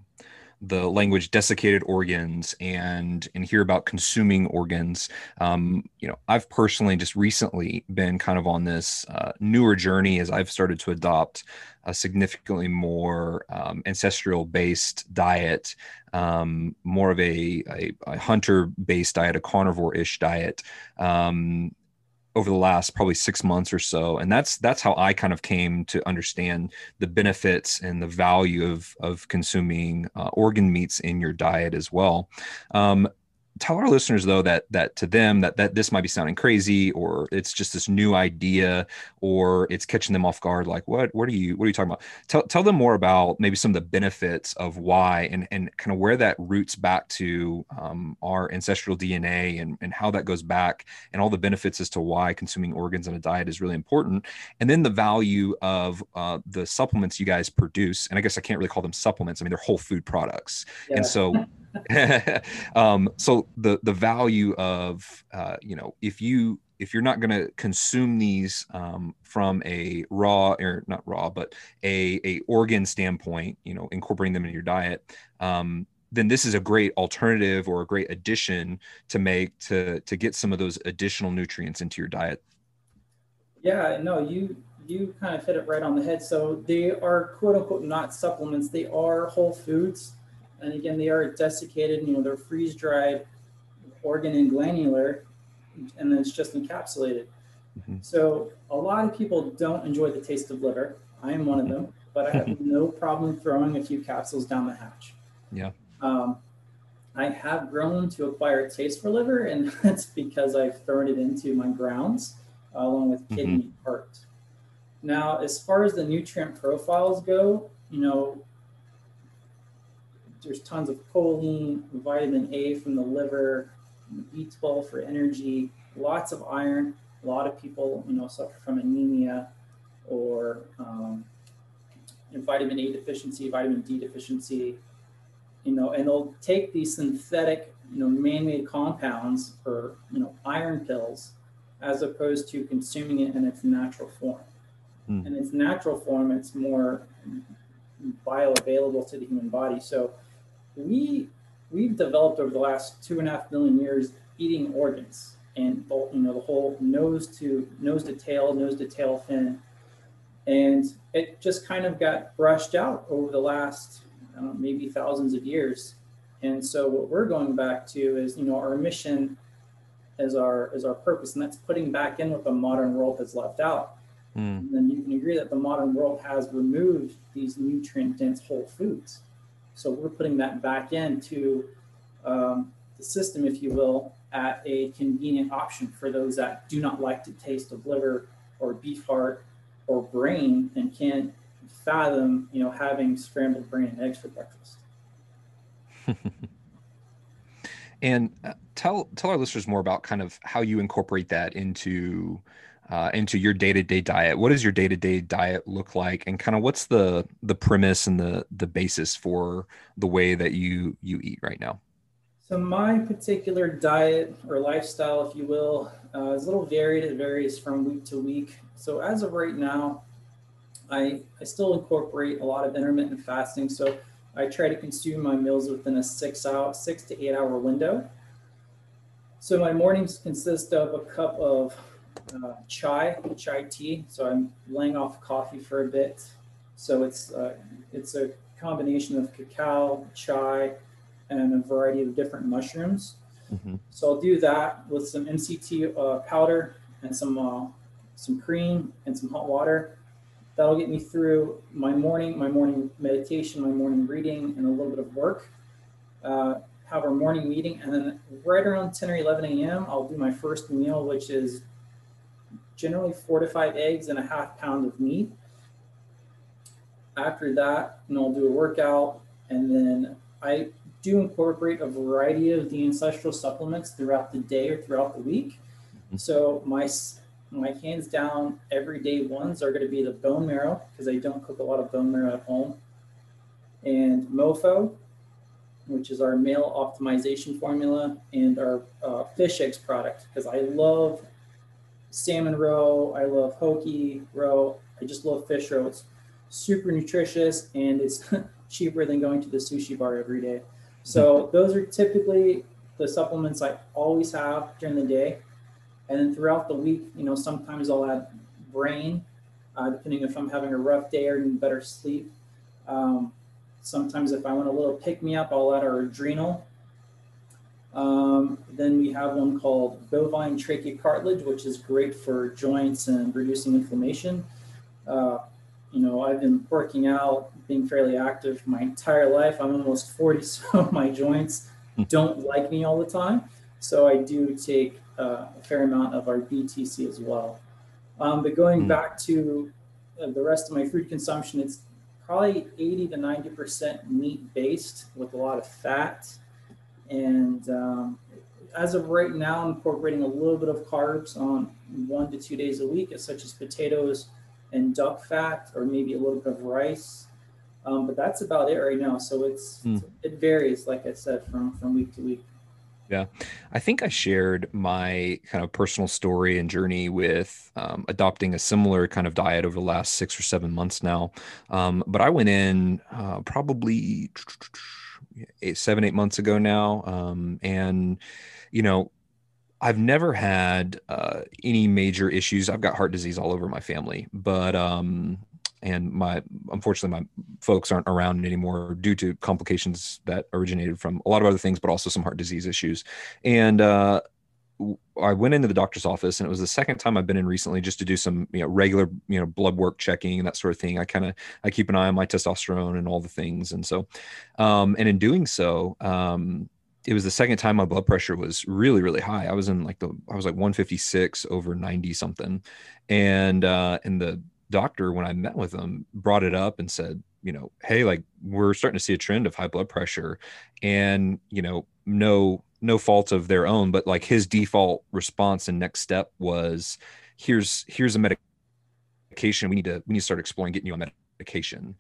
the language desiccated organs and and hear about consuming organs. Um, you know i've personally just recently been kind of on this uh, newer journey as i've started to adopt a significantly more um, ancestral based diet um, more of a, a, a hunter based diet a carnivore ish diet. Um, over the last probably six months or so, and that's that's how I kind of came to understand the benefits and the value of of consuming uh, organ meats in your diet as well. Um, tell our listeners though that that to them that that this might be sounding crazy or it's just this new idea or it's catching them off guard like what what are you what are you talking about? Tell, tell them more about maybe some of the benefits of why and and kind of where that roots back to um, our ancestral dna and and how that goes back and all the benefits as to why consuming organs in a diet is really important. And then the value of uh, the supplements you guys produce and i guess i can't really call them supplements i mean they're whole food products. Yeah. and so [laughs] um, so the the value of uh, you know if you if you're not going to consume these um, from a raw or not raw but a a organ standpoint you know incorporating them in your diet um, then this is a great alternative or a great addition to make to to get some of those additional nutrients into your diet. Yeah no you you kind of hit it right on the head. So they are quote unquote not supplements. They are whole foods and again, they are desiccated, you know, they're freeze dried, organ and glandular, and then it's just encapsulated. Mm-hmm. So a lot of people don't enjoy the taste of liver. I am one of them, but I have no [laughs] problem throwing a few capsules down the hatch. Yeah. Um, I have grown to acquire a taste for liver, and [laughs] that's because I've thrown it into my grounds uh, along with kidney mm-hmm. heart. Now, as far as the nutrient profiles go, you know, there's tons of choline, vitamin A from the liver, B12 for energy, lots of iron. A lot of people, you know, suffer from anemia or um, vitamin A deficiency, vitamin D deficiency, you know, and they'll take these synthetic, you know, man-made compounds or, you know, iron pills as opposed to consuming it in its natural form. Mm. In its natural form, it's more bioavailable to the human body. So we we've developed over the last two and a half million years eating organs and you know the whole nose to nose to tail nose to tail fin. And it just kind of got brushed out over the last know, maybe thousands of years. And so what we're going back to is you know our mission as our as our purpose and that's putting back in what the modern world has left out. Mm. and then you can agree that the modern world has removed these nutrient dense whole foods so we're putting that back into um, the system, if you will, at a convenient option for those that do not like the taste of liver or beef heart or brain and can't fathom, you know, having scrambled brain and eggs for breakfast. [laughs] and uh, tell tell our listeners more about kind of how you incorporate that into uh, into your day-to-day diet? What does your day-to-day diet look like? And kind of what's the the premise and the the basis for the way that you you eat right now? So my particular diet or lifestyle if you will uh, is a little varied. It varies from week to week. So as of right now i i still incorporate a lot of intermittent fasting. So i try to consume my meals within a six hour six to eight hour window. So my mornings consist of a cup of uh, chai, chai tea. So I'm laying off coffee for a bit. So it's uh, it's a combination of cacao, chai, and a variety of different mushrooms. Mm-hmm. So I'll do that with some MCT uh, powder and some uh, some cream and some hot water. That'll get me through my morning, my morning meditation, my morning reading, and a little bit of work. Uh, have our morning meeting, and then right around 10 or 11 a.m., I'll do my first meal, which is generally four to five eggs and a half pound of meat. After that, know, I'll do a workout and then I do incorporate a variety of the ancestral supplements throughout the day or throughout the week. Mm-hmm. So my my hands down everyday ones are going to be the bone marrow because I don't cook a lot of bone marrow at home, and MoFo, which is our male optimization formula, and our uh, fish eggs product because I love salmon roe. I love hoki roe. I just love fish roe. It's super nutritious and it's [laughs] cheaper than going to the sushi bar every day. So mm-hmm. those are typically the supplements I always have during the day. And then throughout the week, you know, sometimes I'll add brain, uh, depending if I'm having a rough day or need better sleep. Um, sometimes if I want a little pick me up, I'll add our adrenal. Um, then we have one called bovine tracheal cartilage, which is great for joints and reducing inflammation. Uh, you know, I've been working out, being fairly active my entire life. I'm almost 40, [laughs] so my joints hmm. don't like me all the time. So I do take uh, a fair amount of our BTC as well. Um, but going mm. back to uh, the rest of my food consumption, it's probably 80 to 90% meat based with a lot of fat. And um, as of right now, I'm incorporating a little bit of carbs on one to two days a week, such as potatoes and duck fat, or maybe a little bit of rice. Um, but that's about it right now. So it's mm. it varies, like I said, from from week to week. Yeah. I think I shared my kind of personal story and journey with um, adopting a similar kind of diet over the last six or seven months now. Um, but I went in uh, probably eight, seven, eight months ago now. Um, and, you know, I've never had uh, any major issues. I've got heart disease all over my family, but um, and my unfortunately my folks aren't around anymore due to complications that originated from a lot of other things but also some heart disease issues and uh, I went into the doctor's office and it was the second time I've been in recently just to do some, you know, regular, you know, blood work checking and that sort of thing. I kind of, I keep an eye on my testosterone and all the things. And so, um, and in doing so, um, it was the second time my blood pressure was really, really high. I was in like the, I was like 156 over 90 something. And, uh, and the, doctor when I met with him brought it up and said, you know, hey, like we're starting to see a trend of high blood pressure, and you know, no no fault of their own, but like his default response and next step was, here's here's a medication we need to we need to start exploring getting you on medication.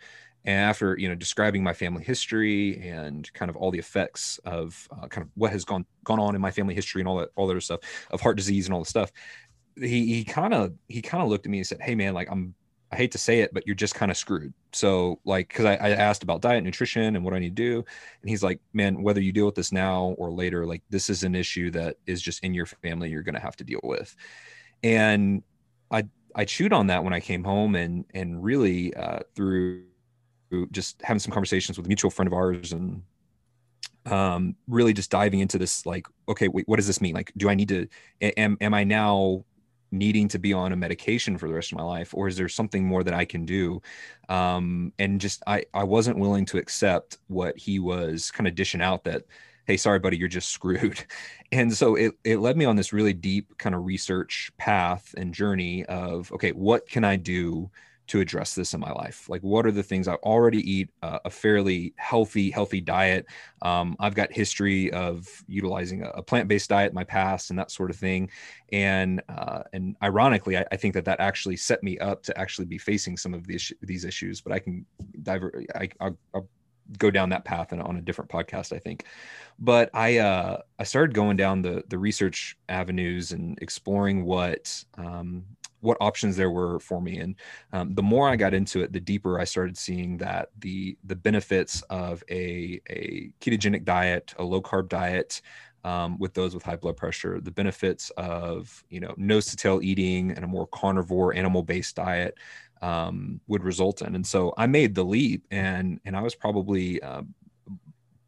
And after you know describing my family history and kind of all the effects of uh, kind of what has gone gone on in my family history and all that all that other stuff of heart disease and all the stuff, he he kind of he kind of looked at me and said, "Hey man, like I'm I hate to say it, but you're just kind of screwed." So like, because I, I asked about diet, nutrition, and what I need to do, and he's like, "Man, whether you deal with this now or later, like this is an issue that is just in your family. You're going to have to deal with." And I I chewed on that when I came home, and and really uh, through just having some conversations with a mutual friend of ours and um, really just diving into this like okay wait what does this mean like do i need to am, am i now needing to be on a medication for the rest of my life or is there something more that i can do? Um, and just i i wasn't willing to accept what he was kind of dishing out that hey sorry buddy you're just [laughs] screwed. And so it, it led me on this really deep kind of research path and journey of okay what can i do to address this in my life? Like what are the things i already eat uh, a fairly healthy healthy diet? Um, i've got history of utilizing a, a, plant-based diet in my past and that sort of thing. And uh, and ironically I, I, think that that actually set me up to actually be facing some of these these issues but i can divert I, I'll, I'll go down that path and on a different podcast i think. But i uh i started going down the the research avenues and exploring what um what options there were for me. And um, the more i got into it the deeper i started seeing that the the benefits of a a ketogenic diet a low carb diet um, with those with high blood pressure the benefits of you know nose to tail eating and a more carnivore animal based diet um, would result in. And so i made the leap and and i was probably uh,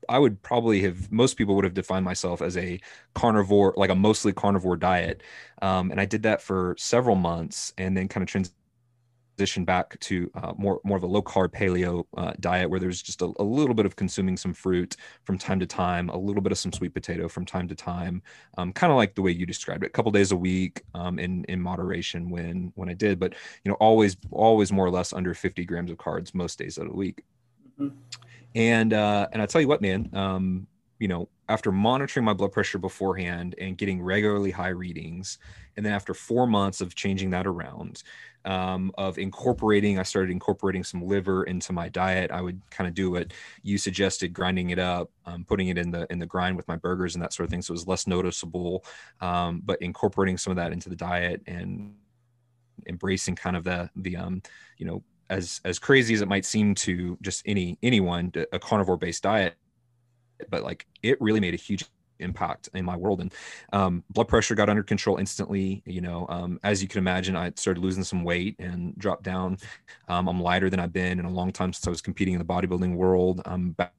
I would probably have most people would have defined myself as a carnivore, like a mostly carnivore diet, um, and I did that for several months, and then kind of transitioned back to uh, more more of a low carb paleo uh, diet where there's just a, a, little bit of consuming some fruit from time to time, a little bit of some sweet potato from time to time, um, kind of like the way you described it, a couple days a week um, in in moderation when when I did, but you know always always more or less under 50 grams of carbs most days of the week. Mm-hmm. And uh, and I tell you what, man, um, you know, after monitoring my blood pressure beforehand and getting regularly high readings, and then after four months of changing that around, um, of incorporating, I started incorporating some liver into my diet. I would kind of do what you suggested, grinding it up, um, putting it in the in the grind with my burgers and that sort of thing, so it was less noticeable. Um, but incorporating some of that into the diet and embracing kind of the the um, you know as as crazy as it might seem to just any anyone a carnivore based diet but like it really made a huge impact in my world and um, blood pressure got under control instantly you know um, as you can imagine i started losing some weight and dropped down. Um, i'm lighter than i've been in a long time since i was competing in the bodybuilding world. I'm back,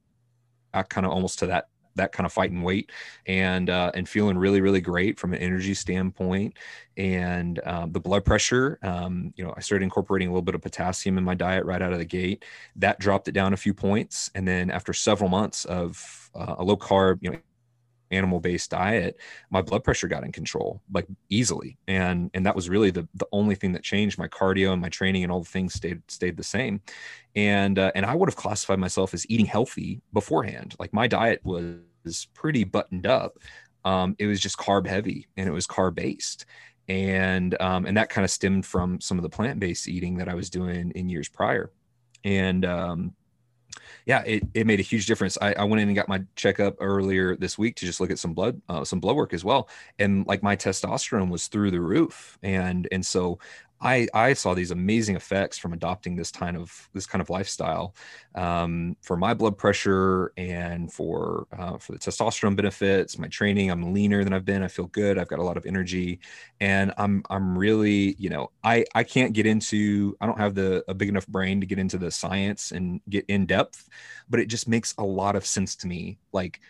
back kind of almost to that that kind of fighting weight and uh, and feeling really really great from an energy standpoint. And um, the blood pressure um, you know i started incorporating a little bit of potassium in my diet right out of the gate. That dropped it down a few points. And then after several months of uh, a low carb you know animal based diet my blood pressure got in control like easily. And and that was really the the only thing that changed. My cardio and my training and all the things stayed stayed the same. And uh, and i would have classified myself as eating healthy beforehand. Like my diet was pretty buttoned up. Um, it was just carb heavy and it was carb based. And um, and that kind of stemmed from some of the plant based eating that i was doing in years prior. And um, yeah, it, it made a huge difference. I, I went in and got my checkup earlier this week to just look at some blood, uh, some blood work as well. And like my testosterone was through the roof. And, and so I, I saw these amazing effects from adopting this kind of this kind of lifestyle um, for my blood pressure and for uh, for the testosterone benefits. My training, I'm leaner than I've been. I feel good. I've got a lot of energy, and I'm I'm really you know I I can't get into I don't have the a big enough brain to get into the science and get in depth, but it just makes a lot of sense to me. Like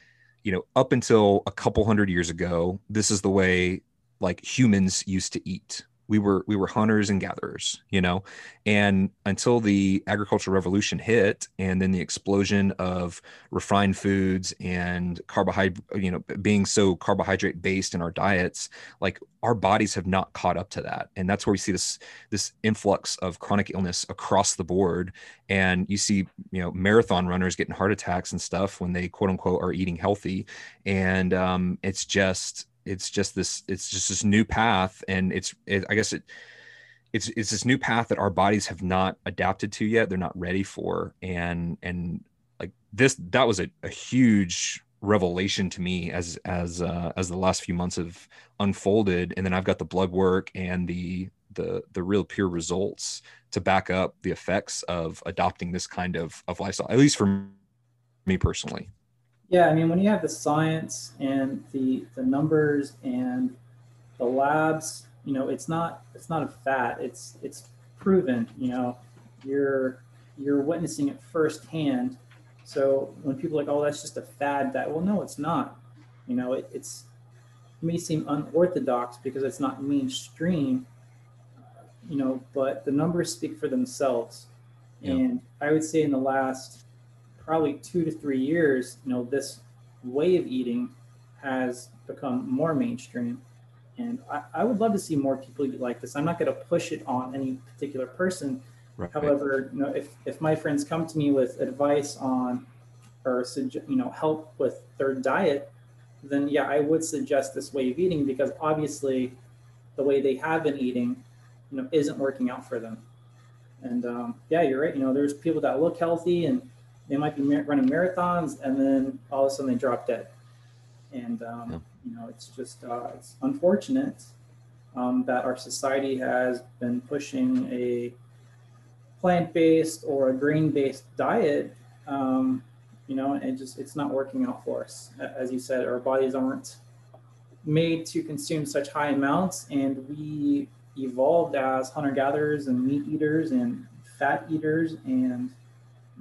you know up until a couple hundred years ago, this is the way like humans used to eat we were we were hunters and gatherers you know? And until the agricultural revolution hit and then the explosion of refined foods and carbohydrate you know being so carbohydrate based in our diets like our bodies have not caught up to that. And that's where we see this this influx of chronic illness across the board. And you see you know marathon runners getting heart attacks and stuff when they quote unquote are eating healthy. And um, it's just it's just this it's just this new path and it's it, i guess it it's it's this new path that our bodies have not adapted to yet they're not ready for and and like this that was a, a huge revelation to me as as uh, as the last few months have unfolded and then i've got the blood work and the the the real pure results to back up the effects of adopting this kind of of lifestyle at least for me personally yeah, I mean, when you have the science and the the numbers and the labs, you know, it's not it's not a fad. It's it's proven. You know, you're you're witnessing it firsthand. So when people are like, oh, that's just a fad, that well, no, it's not. You know, it, it's it may seem unorthodox because it's not mainstream. You know, but the numbers speak for themselves. Yeah. And I would say in the last probably two to three years, you know, this way of eating has become more mainstream. And I, I would love to see more people eat like this. I'm not going to push it on any particular person. Right. However, you know, if, if my friends come to me with advice on or you know help with their diet, then yeah, I would suggest this way of eating because obviously the way they have been eating, you know, isn't working out for them. And um, yeah, you're right. You know, there's people that look healthy and they might be running marathons and then all of a sudden they drop dead. And, um, yeah. you know, it's just, uh, it's unfortunate um, that our society has been pushing a plant-based or a grain-based diet, um, you know, and it just, it's not working out for us. As you said, our bodies aren't made to consume such high amounts and we evolved as hunter-gatherers and meat eaters and fat eaters and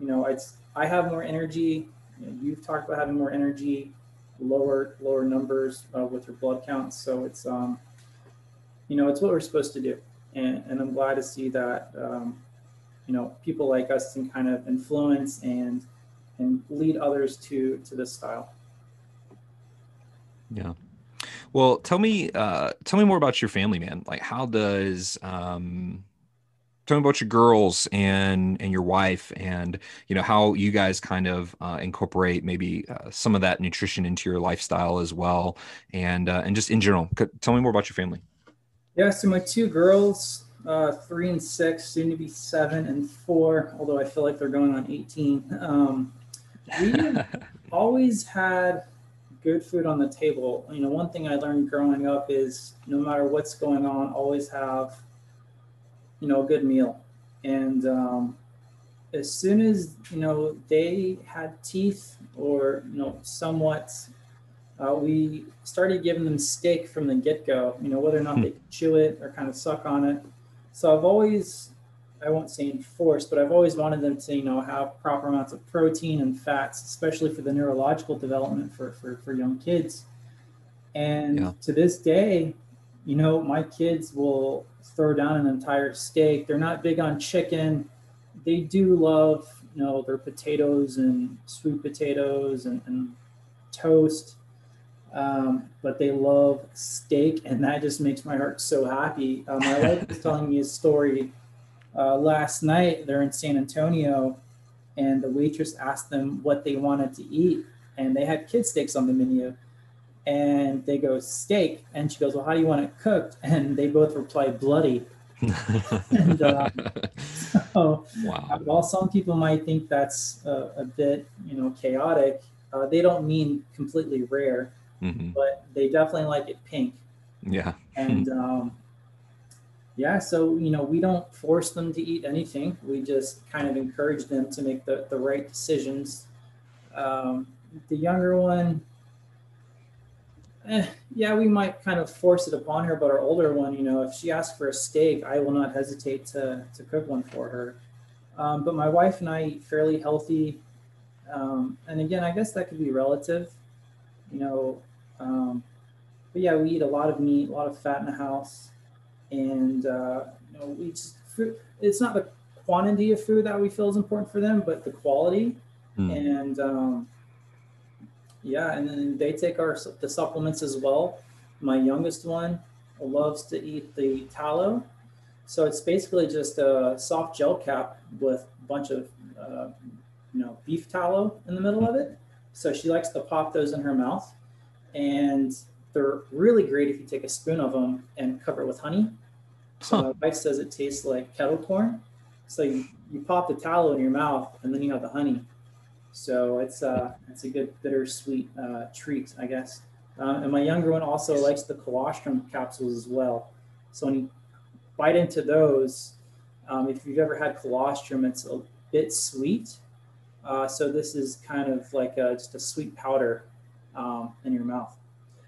you know it's I have more energy. You you've talked about having more energy, lower lower numbers uh, with your blood counts. So it's um, you know, it's what we're supposed to do, and and I'm glad to see that um, you know people like us can kind of influence and and lead others to to this style. Yeah. Well, tell me, uh, tell me more about your family, man. Like, how does um, tell me about your girls and and your wife and you know how you guys kind of uh, incorporate maybe uh, some of that nutrition into your lifestyle as well and uh, and just in general. Tell me more about your family. Yeah so my two girls uh, three and six soon to be seven and four although i feel like they're going on 18 um, we [laughs] always had good food on the table. You know one thing i learned growing up is no matter what's going on always have you know, a good meal. And um, as soon as, you know, they had teeth or, you know, somewhat, uh, we started giving them steak from the get go, you know, whether or not hmm. they could chew it or kind of suck on it. So I've always I won't say enforced, but I've always wanted them to, you know, have proper amounts of protein and fats, especially for the neurological development for, for, for young kids. And yeah. to this day, you know, my kids will throw down an entire steak. They're not big on chicken. They do love, you know, their potatoes and sweet potatoes and, and toast. Um, but they love steak, and that just makes my heart so happy. Uh, my wife was [laughs] telling me a story uh, last night. They're in San Antonio, and the waitress asked them what they wanted to eat, and they had kid steaks on the menu and they go steak and she goes well how do you want it cooked? [laughs] And they both reply bloody. [laughs] And uh, [laughs] so wow. while some people might think that's a, a bit you know chaotic uh, they don't mean completely rare mm-hmm. but they definitely like it pink. Yeah. And um, yeah so you know we don't force them to eat anything. We just kind of encourage them to make the, the right decisions. Um, the younger one eh, yeah, we might kind of force it upon her, but our older one, you know, if she asks for a steak, I will not hesitate to, to cook one for her. Um, but my wife and I eat fairly healthy. Um, and again, I guess that could be relative, you know. Um, but yeah, we eat a lot of meat, a lot of fat in the house. And, uh, you know, we just, food, it's not the quantity of food that we feel is important for them, but the quality. Mm. And, um, yeah, and then they take our the supplements as well. My youngest one loves to eat the tallow, so it's basically just a soft gel cap with a bunch of uh, you know beef tallow in the middle of it. So she likes to pop those in her mouth, and they're really great if you take a spoon of them and cover it with honey. So huh. my wife says it tastes like kettle corn. So you, you pop the tallow in your mouth, and then you have the honey so it's uh, it's a good bittersweet uh, treat, I guess. Uh, and my younger one also likes the colostrum capsules as well. So when you bite into those, um, if you've ever had colostrum, it's a bit sweet. Uh, so this is kind of like a, just a sweet powder um, in your mouth.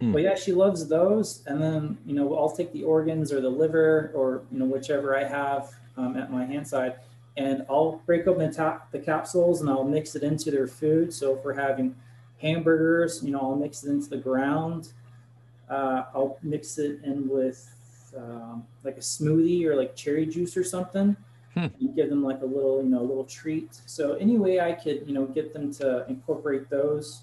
Mm. But yeah, she loves those. And then you know I'll take the organs or the liver or you know whichever I have um, at my hand side and I'll break open the, top, the capsules and I'll mix it into their food. So if we're having hamburgers, you know, I'll mix it into the ground. Uh, I'll mix it in with um, like a smoothie or like cherry juice or something, hmm. and give them like a little, you know, little treat. So any way I could, you know, get them to incorporate those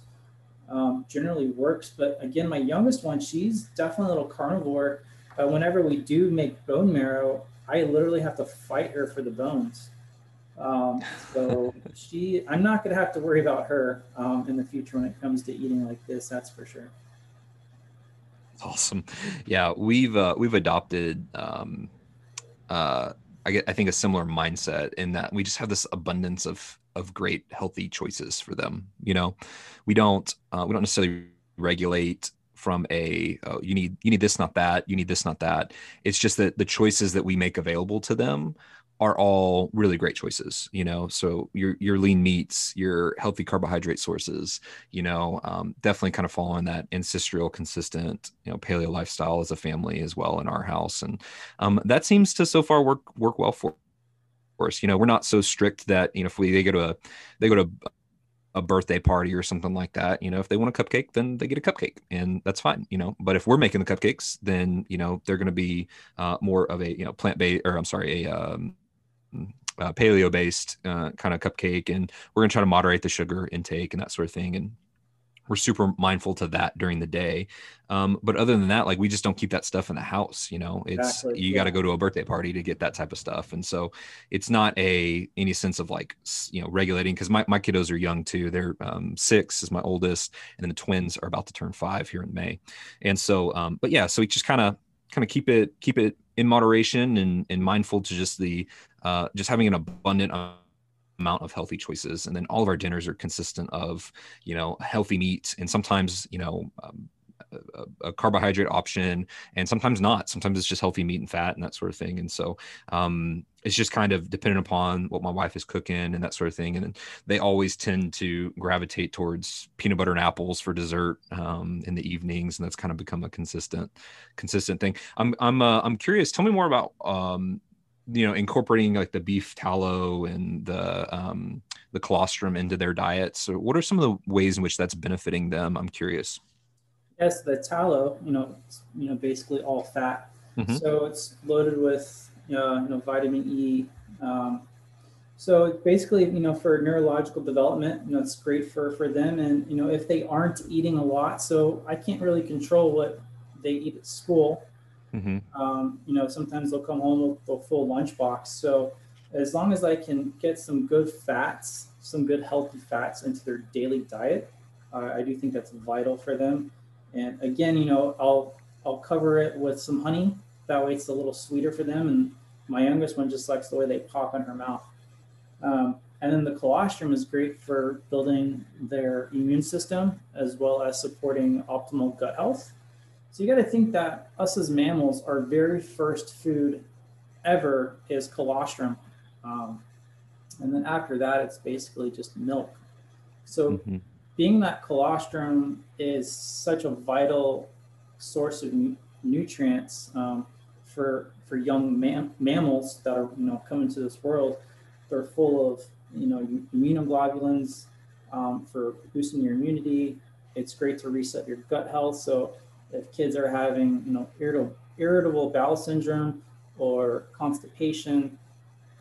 um, generally works. But again, my youngest one, she's definitely a little carnivore. But whenever we do make bone marrow, I literally have to fight her for the bones. Um, so she, I'm not going to have to worry about her um, in the future when it comes to eating like this. That's for sure. Awesome. Yeah, we've uh, we've adopted. Um, uh, I get, I think a similar mindset in that we just have this abundance of of great healthy choices for them. You know, we don't uh, we don't necessarily regulate from a oh, you need you need this not that you need this not that it's just that the choices that we make available to them are all really great choices you know? So your your lean meats your healthy carbohydrate sources you know um, definitely kind of following that ancestral consistent you know paleo lifestyle as a family as well in our house and um, that seems to so far work work well for us you know? We're not so strict that you know if we they go to a they go to a birthday party or something like that you know if they want a cupcake then they get a cupcake and that's fine you know? But if we're making the cupcakes then you know they're going to be uh, more of a you know plant based or i'm sorry a um, uh, paleo based uh, kind of cupcake and we're going to try to moderate the sugar intake and that sort of thing and we're super mindful to that during the day um, but other than that like we just don't keep that stuff in the house you know it's exactly. you yeah. got to go to a birthday party to get that type of stuff and so it's not a any sense of like you know regulating because my, my kiddos are young too they're um, six is my oldest and then the twins are about to turn five here in may and so um, but yeah so we just kind of kind of keep it keep it in moderation and, and mindful to just the uh, just having an abundant amount of healthy choices. And then all of our dinners are consistent of you know healthy meat and sometimes you know um, a, a, carbohydrate option and sometimes not. Sometimes it's just healthy meat and fat and that sort of thing. And so um, it's just kind of dependent upon what my wife is cooking and that sort of thing. And they always tend to gravitate towards peanut butter and apples for dessert um, in the evenings. And that's kind of become a consistent consistent thing. I'm i'm uh, i'm curious. Tell me more about um, you know incorporating like the beef tallow and the um, the colostrum into their diets. So what are some of the ways in which that's benefiting them? I'm curious. Yes, the tallow, you know, you know, basically all fat. Mm-hmm. So it's loaded with uh, you know vitamin E. Um, so basically, you know, for neurological development, you know, it's great for for them. And you know, if they aren't eating a lot, so I can't really control what they eat at school. Mm-hmm. Um, you know, sometimes they'll come home with a full lunchbox. So as long as I can get some good fats, some good healthy fats into their daily diet, uh, I do think that's vital for them. And again, you know, I'll I'll cover it with some honey. That way, it's a little sweeter for them. And my youngest one just likes the way they pop in her mouth. Um, and then the colostrum is great for building their immune system as well as supporting optimal gut health. So you got to think that us as mammals, our very first food ever is colostrum. Um, and then after that, it's basically just milk. So mm-hmm. being that colostrum is such a vital source of nu- nutrients um, for for young mam- mammals that are you know coming to this world, they're full of you know immunoglobulins um, for boosting your immunity. It's great to reset your gut health. So if kids are having, you know, irritable, irritable bowel syndrome or constipation,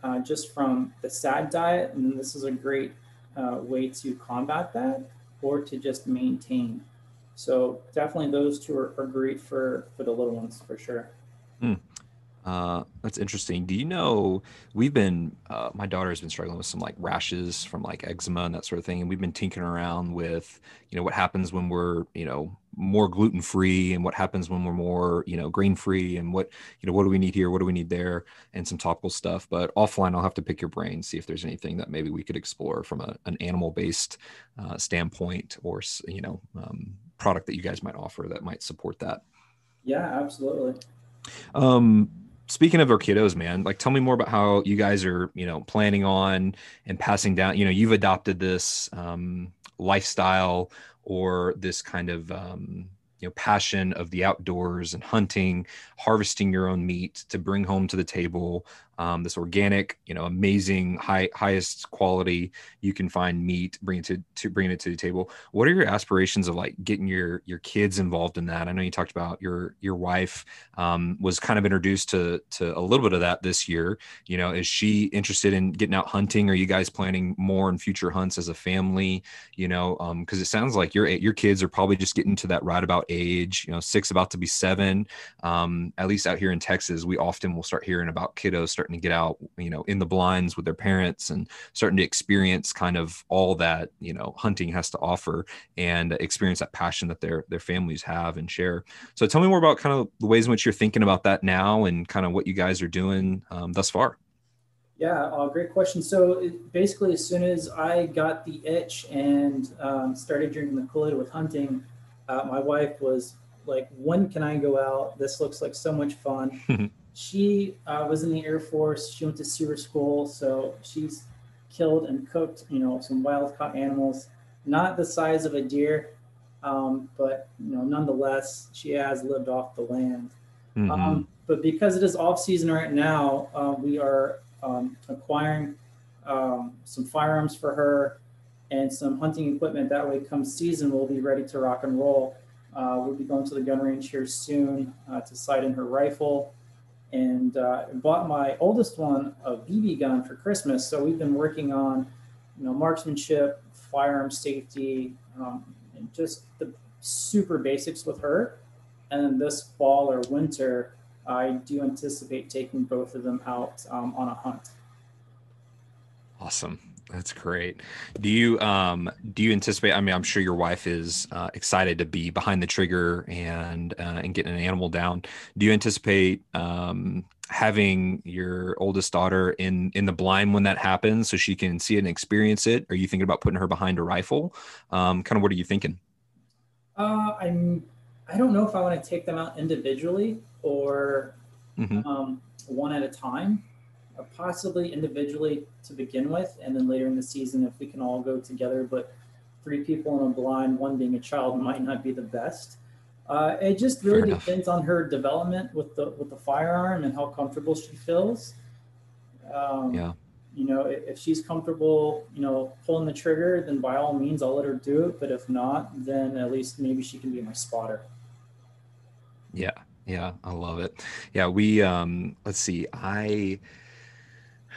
uh, just from the SAD diet, and this is a great uh, way to combat that or to just maintain. So definitely those two are, are great for, for the little ones for sure. Uh, that's interesting. Do you know we've been uh, my daughter has been struggling with some like rashes from like eczema and that sort of thing, and we've been tinkering around with you know what happens when we're you know more gluten free and what happens when we're more you know grain free and what you know what do we need here, what do we need there, and some topical stuff. But offline, I'll have to pick your brain, see if there's anything that maybe we could explore from a, an animal based uh, standpoint or you know um, product that you guys might offer that might support that. Yeah, absolutely. Um, speaking of our kiddos, man, like tell me more about how you guys are, you know, planning on and passing down. You know, you've adopted this um, lifestyle or this kind of um, you know passion of the outdoors and hunting harvesting your own meat to bring home to the table um, this organic you know amazing high highest quality you can find meat bring it to, to bring it to the table. What are your aspirations of like getting your your kids involved in that? I know you talked about your your wife um, was kind of introduced to to a little bit of that this year. You know is she interested in getting out hunting? Are you guys planning more in future hunts as a family? You know because um, it sounds like your your kids are probably just getting to that right about age, you know, six about to be seven. Um, at least out here in Texas, we often will start hearing about kiddos starting to get out, you know, in the blinds with their parents and starting to experience kind of all that, you know, hunting has to offer and experience that passion that their their families have and share. So tell me more about kind of the ways in which you're thinking about that now and kind of what you guys are doing um, thus far. Yeah, uh, great question. So it, basically, as soon as I got the itch and um, started drinking the Kool-Aid with hunting, uh, my wife was like, when can I go out? This looks like so much fun. [laughs] she uh, was in the Air Force. She went to SERE school. So she's killed and cooked, you know, some wild caught animals, not the size of a deer, um, but, you know, nonetheless, she has lived off the land. Mm-hmm. Um, but because it is off season right now, uh, we are um, acquiring um, some firearms for her and some hunting equipment. That way, come season, we'll be ready to rock and roll. Uh, we'll be going to the gun range here soon uh, to sight in her rifle. And uh, bought my oldest one a BB gun for Christmas. So we've been working on, you know, marksmanship, firearm safety, um, and just the super basics with her. And this fall or winter, I do anticipate taking both of them out um, on a hunt. Awesome. That's great. Do you um do you anticipate? I mean, I'm sure your wife is uh, excited to be behind the trigger and uh, and getting an animal down. Do you anticipate um, having your oldest daughter in in the blind when that happens, so she can see it and experience it? Are you thinking about putting her behind a rifle? Um, kind of what are you thinking? Uh, I'm. I don't know if I want to take them out individually or mm-hmm. um, one at a time possibly individually to begin with, and then later in the season, if we can all go together. But three people in a blind, one being a child, [laughs] might not be the best. Uh, it just really depends on her development with the with the firearm and how comfortable she feels. Um, yeah. You know, if, if she's comfortable, you know, pulling the trigger, then by all means, I'll let her do it. But if not, then at least maybe she can be my spotter. Yeah. Yeah. I love it. Yeah. We, um, let's see, I,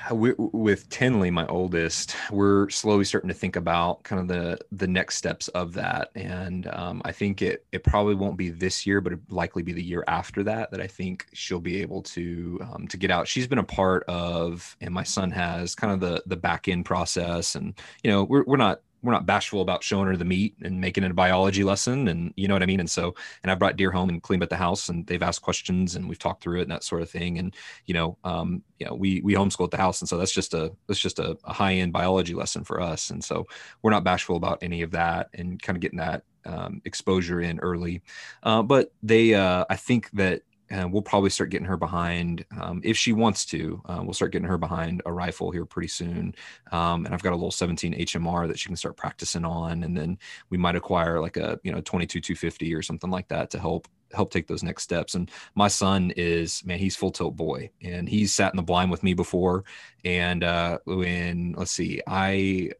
with Tinley, my oldest, we're slowly starting to think about kind of the the next steps of that, and um, I think it it probably won't be this year, but it likely be the year after that that I think she'll be able to um, to get out. She's been a part of, and my son has kind of the the back end process, and you know we're we're not we're not bashful about showing her the meat and making it a biology lesson and you know what i mean? And so and i brought deer home and cleaned up the house and they've asked questions and we've talked through it and that sort of thing and you know um you know we we homeschool at the house and so that's just a that's just a, a high end biology lesson for us and so we're not bashful about any of that and kind of getting that um, exposure in early. Uh, but they uh, i think that and we'll probably start getting her behind um, if she wants to. Uh, we'll start getting her behind a rifle here pretty soon. Um, and I've got a little 17 HMR that she can start practicing on, and then we might acquire like a you know 22 250 or something like that to help help take those next steps. And my son is man, he's full tilt boy, and he's sat in the blind with me before. And uh, when let's see, I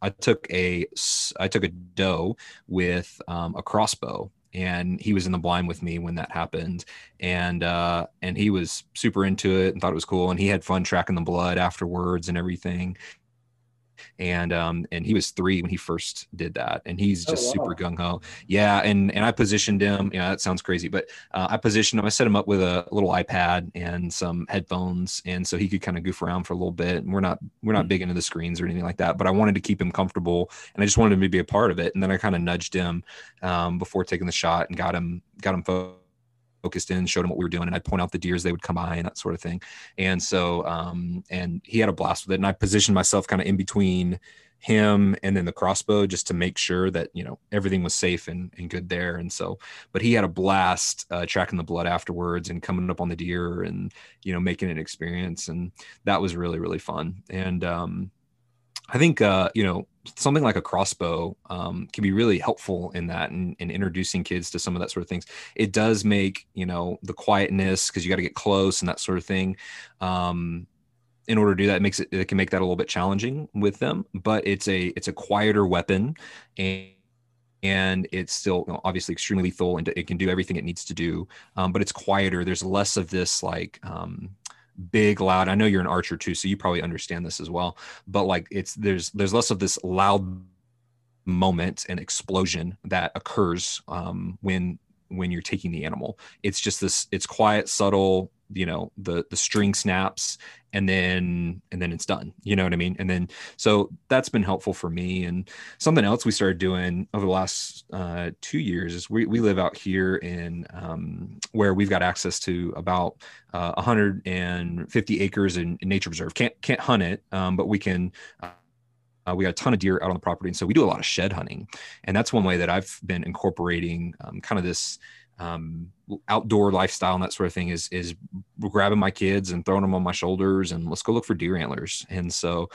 I took a I took a doe with um, a crossbow and he was in the blind with me when that happened. And uh and he was super into it and thought it was cool. And he had fun tracking the blood afterwards and everything and um and he was three when he first did that and he's oh, just oh, wow. super gung-ho yeah and and i positioned him you know that sounds crazy but uh, i positioned him i set him up with a little ipad and some headphones and so he could kind of goof around for a little bit and we're not we're not mm-hmm. big into the screens or anything like that but i wanted to keep him comfortable and i just wanted him to be a part of it and then i kind of nudged him um, before taking the shot and got him got him focused focused in, showed him what we were doing, and I'd point out the deers they would come by and that sort of thing. And so, um, and he had a blast with it, and I positioned myself kind of in between him and then the crossbow just to make sure that you know everything was safe and, and good there and so but he had a blast uh, tracking the blood afterwards and coming up on the deer and you know making an experience and that was really really fun and um I think uh, you know something like a crossbow um, can be really helpful in that and in, in, introducing kids to some of that sort of things. It does make you know the quietness because you got to get close and that sort of thing. Um, in order to do that, it makes it it can make that a little bit challenging with them. But it's a it's a quieter weapon and and it's still you know, obviously extremely lethal and it can do everything it needs to do um, but it's quieter there's less of this like um, big loud i know you're an archer too so you probably understand this as well but like it's there's there's less of this loud moment and explosion that occurs um, when when you're taking the animal. It's just this it's quiet subtle you know the the string snaps and then and then it's done you know what i mean? And then so that's been helpful for me. And something else we started doing over the last uh, two years is we, we live out here in um, where we've got access to about uh, 150 acres in, in, nature reserve. Can't can't hunt it um, but we can uh, uh, we got a ton of deer out on the property. And so we do a lot of shed hunting. And that's one way that i've been incorporating um, kind of this um, outdoor lifestyle and that sort of thing is is grabbing my kids and throwing them on my shoulders and let's go look for deer antlers. And so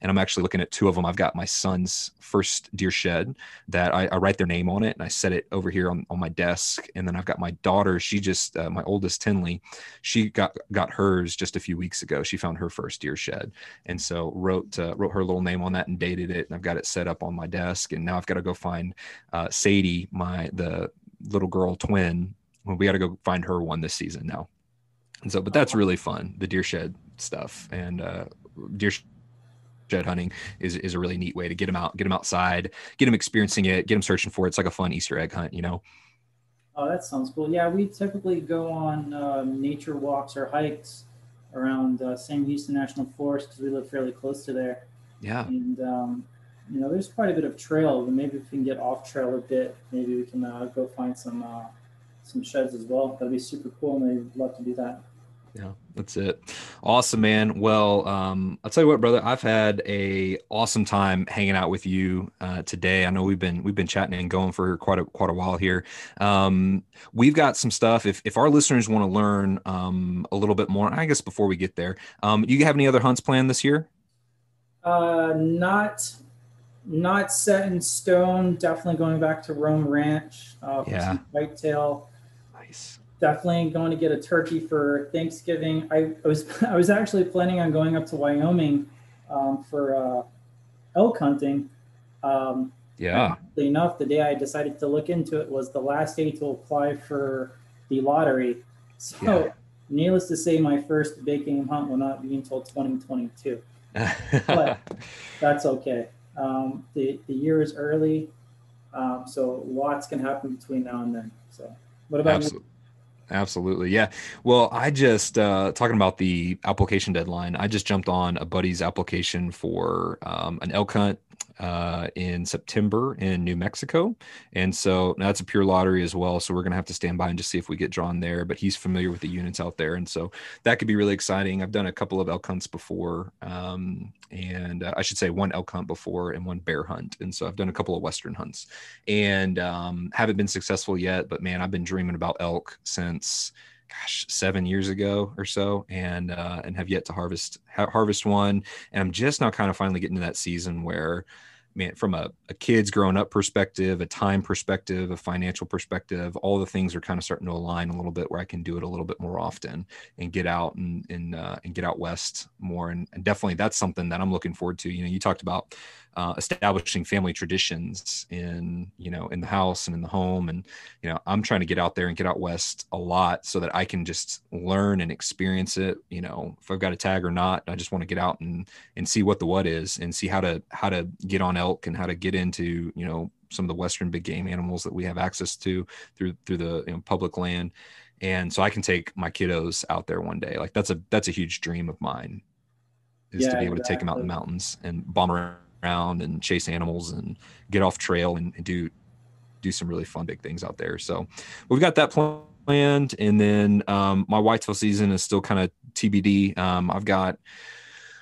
and I'm actually looking at two of them. I've got my son's first deer shed that I, I, write their name on it and I set it over here on, on my desk. And then I've got my daughter. She just uh, my oldest Tinley. She got got hers just a few weeks ago. She found her first deer shed, and so wrote uh, wrote her little name on that and dated it. And I've got it set up on my desk. And now I've got to go find uh, Sadie, my the little girl twin. Well, we got to go find her one this season now. And so, but that's really fun, the deer shed stuff and uh, deer shed hunting is, is a really neat way to get them out, get them outside, get them experiencing it, get them searching for it. It's like a fun Easter egg hunt, you know? Oh, that sounds cool. Yeah, we typically go on uh, nature walks or hikes around uh, Sam Houston National Forest because we live fairly close to there. Yeah. And um, you know, there's quite a bit of trail, but maybe if we can get off trail a bit, maybe we can uh, go find some uh, some sheds as well. That'd be super cool, and I'd love to do that. Yeah, that's it. Awesome, man. Well, um, I'll tell you what, brother. I've had a awesome time hanging out with you uh, today. I know we've been we've been chatting and going for quite a quite a while here. Um, we've got some stuff. If if our listeners want to learn um, a little bit more, I guess before we get there, um, you have any other hunts planned this year? Uh, not not set in stone. Definitely going back to Roam Ranch uh, for yeah. some whitetail. Nice. definitely going to get a turkey for Thanksgiving. I, I was [laughs] I was actually planning on going up to Wyoming um, for uh, elk hunting. Um, yeah. Enough, the day I decided to look into it was the last day to apply for the lottery. So, yeah. [laughs] needless to say, my first big game hunt will not be until 2022. [laughs] but that's okay. Um, the the year is early, um, so lots can happen between now and then. So, what about Absolutely. you? Absolutely. Yeah. Well, I just uh, talking about the application deadline. I just jumped on a buddy's application for um, an elk hunt uh, in September in New Mexico. And so that's a pure lottery as well. So we're going to have to stand by and just see if we get drawn there. But he's familiar with the units out there. And so that could be really exciting. I've done a couple of elk hunts before, um, and uh, I should say one elk hunt before and one bear hunt. And so I've done a couple of Western hunts and um, haven't been successful yet. But man, I've been dreaming about elk since gosh seven years ago or so and uh, and have yet to harvest ha- harvest one and i'm just now kind of finally getting to that season where man, from a, a kid's growing up perspective, a time perspective, a financial perspective, all the things are kind of starting to align a little bit where I can do it a little bit more often and get out and and, uh, and get out west more. And, and definitely that's something that I'm looking forward to. You know, you talked about uh, establishing family traditions in you know in the house and in the home. And you know i'm trying to get out there and get out west a lot so that i can just learn and experience it you know if i've got a tag or not. I just want to get out and and see what the what is and see how to how to get on elk and how to get into you know some of the western big game animals that we have access to through through the you know, public land. And so i can take my kiddos out there one day. Like that's a that's a huge dream of mine is yeah, to be able exactly. to take them out in the mountains and bomb around around and chase animals and get off trail and, and do do some really fun big things out there. So we've got that planned, and then um, my whitetail season is still kind of TBD. Um, I've got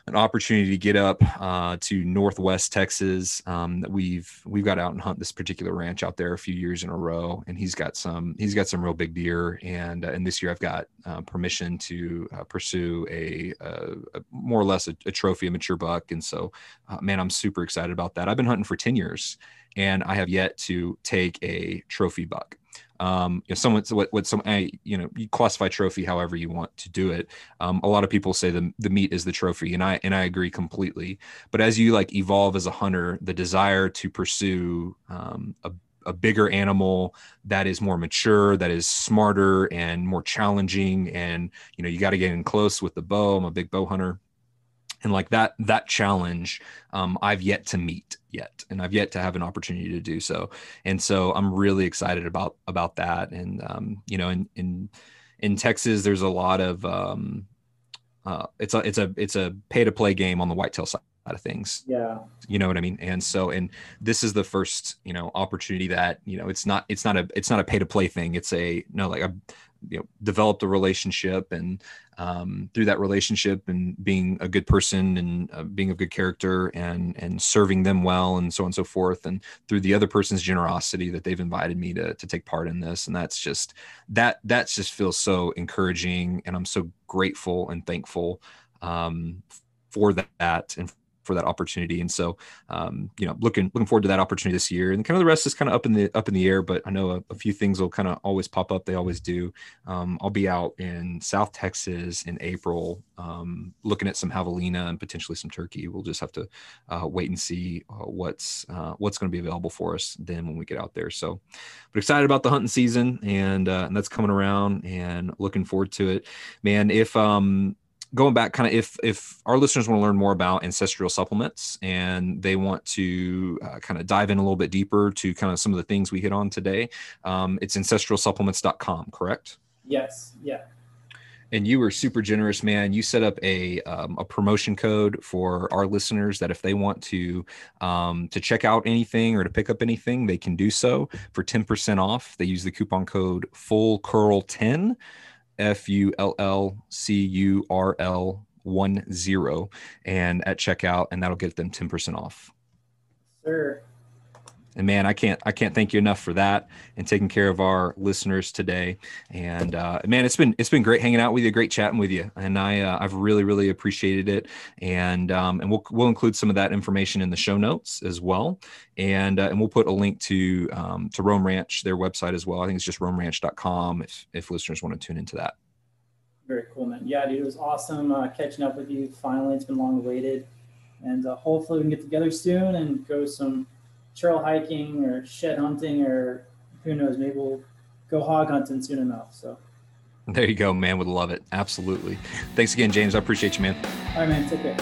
an opportunity to get up uh, to Northwest Texas. Um, we've we've got out and hunt this particular ranch out there a few years in a row, and he's got some he's got some real big deer. And uh, and this year I've got uh, permission to uh, pursue a, a, a, more or less a, a, trophy, a mature buck. And so, uh, man, I'm super excited about that. I've been hunting for ten years, and I have yet to take a trophy buck um, you know, someone what what some I, you know you classify trophy however you want to do it. Um, a lot of people say the the meat is the trophy, and I and I agree completely. But as you like evolve as a hunter, the desire to pursue um, a a bigger animal that is more mature, that is smarter and more challenging, and you know you got to get in close with the bow. I'm a big bow hunter and like that that challenge um, i've yet to meet yet and i've yet to have an opportunity to do so. And so i'm really excited about about that. And um, you know in in in texas there's a lot of um, uh, it's a it's a it's a pay to play game on the whitetail side of things. Yeah. You know what i mean? And so and this is the first you know opportunity that you know it's not it's not a it's not a pay to play thing. It's a no like a you know developed a relationship and um, through that relationship and being a good person and uh, being a good character and and serving them well and so on and so forth and through the other person's generosity that they've invited me to to take part in this. And that's just that that just feels so encouraging and I'm so grateful and thankful um, for that and for that opportunity. And so, um, you know, looking looking forward to that opportunity this year. And kind of the rest is kind of up in the up in the air. But I know a, a few things will kind of always pop up. They always do. Um, I'll be out in South Texas in April, um, looking at some javelina and potentially some turkey. We'll just have to uh, wait and see uh, what's uh, what's going to be available for us then when we get out there. So, but excited about the hunting season and uh, and that's coming around and looking forward to it, man. If um going back kind of if if our listeners want to learn more about ancestral supplements and they want to uh, kind of dive in a little bit deeper to kind of some of the things we hit on today um, it's ancestralsupplements.com correct? Yes yeah. And you were super generous man. You set up a, um, a promotion code for our listeners that if they want to um, to check out anything or to pick up anything they can do so. For 10% off they use the coupon code full curl 10 F U L L C U R L one zero and at checkout, and that'll get them 10% off. Sure. And man, I can't I can't thank you enough for that and taking care of our listeners today. And uh, man, it's been it's been great hanging out with you, great chatting with you, and I uh, I've really really appreciated it. And um, and we'll we'll include some of that information in the show notes as well, and uh, and we'll put a link to um, to Roam Ranch their website as well. I think it's just roamranch.com if if listeners want to tune into that. Very cool, man. Yeah, dude, it was awesome uh, catching up with you. Finally, it's been long awaited, and uh, hopefully we can get together soon and go some trail hiking or shed hunting or who knows, maybe we'll go hog hunting soon enough. So there you go, man. Would love it. Absolutely. Thanks again, James. I appreciate you, man. All right, man. Take care.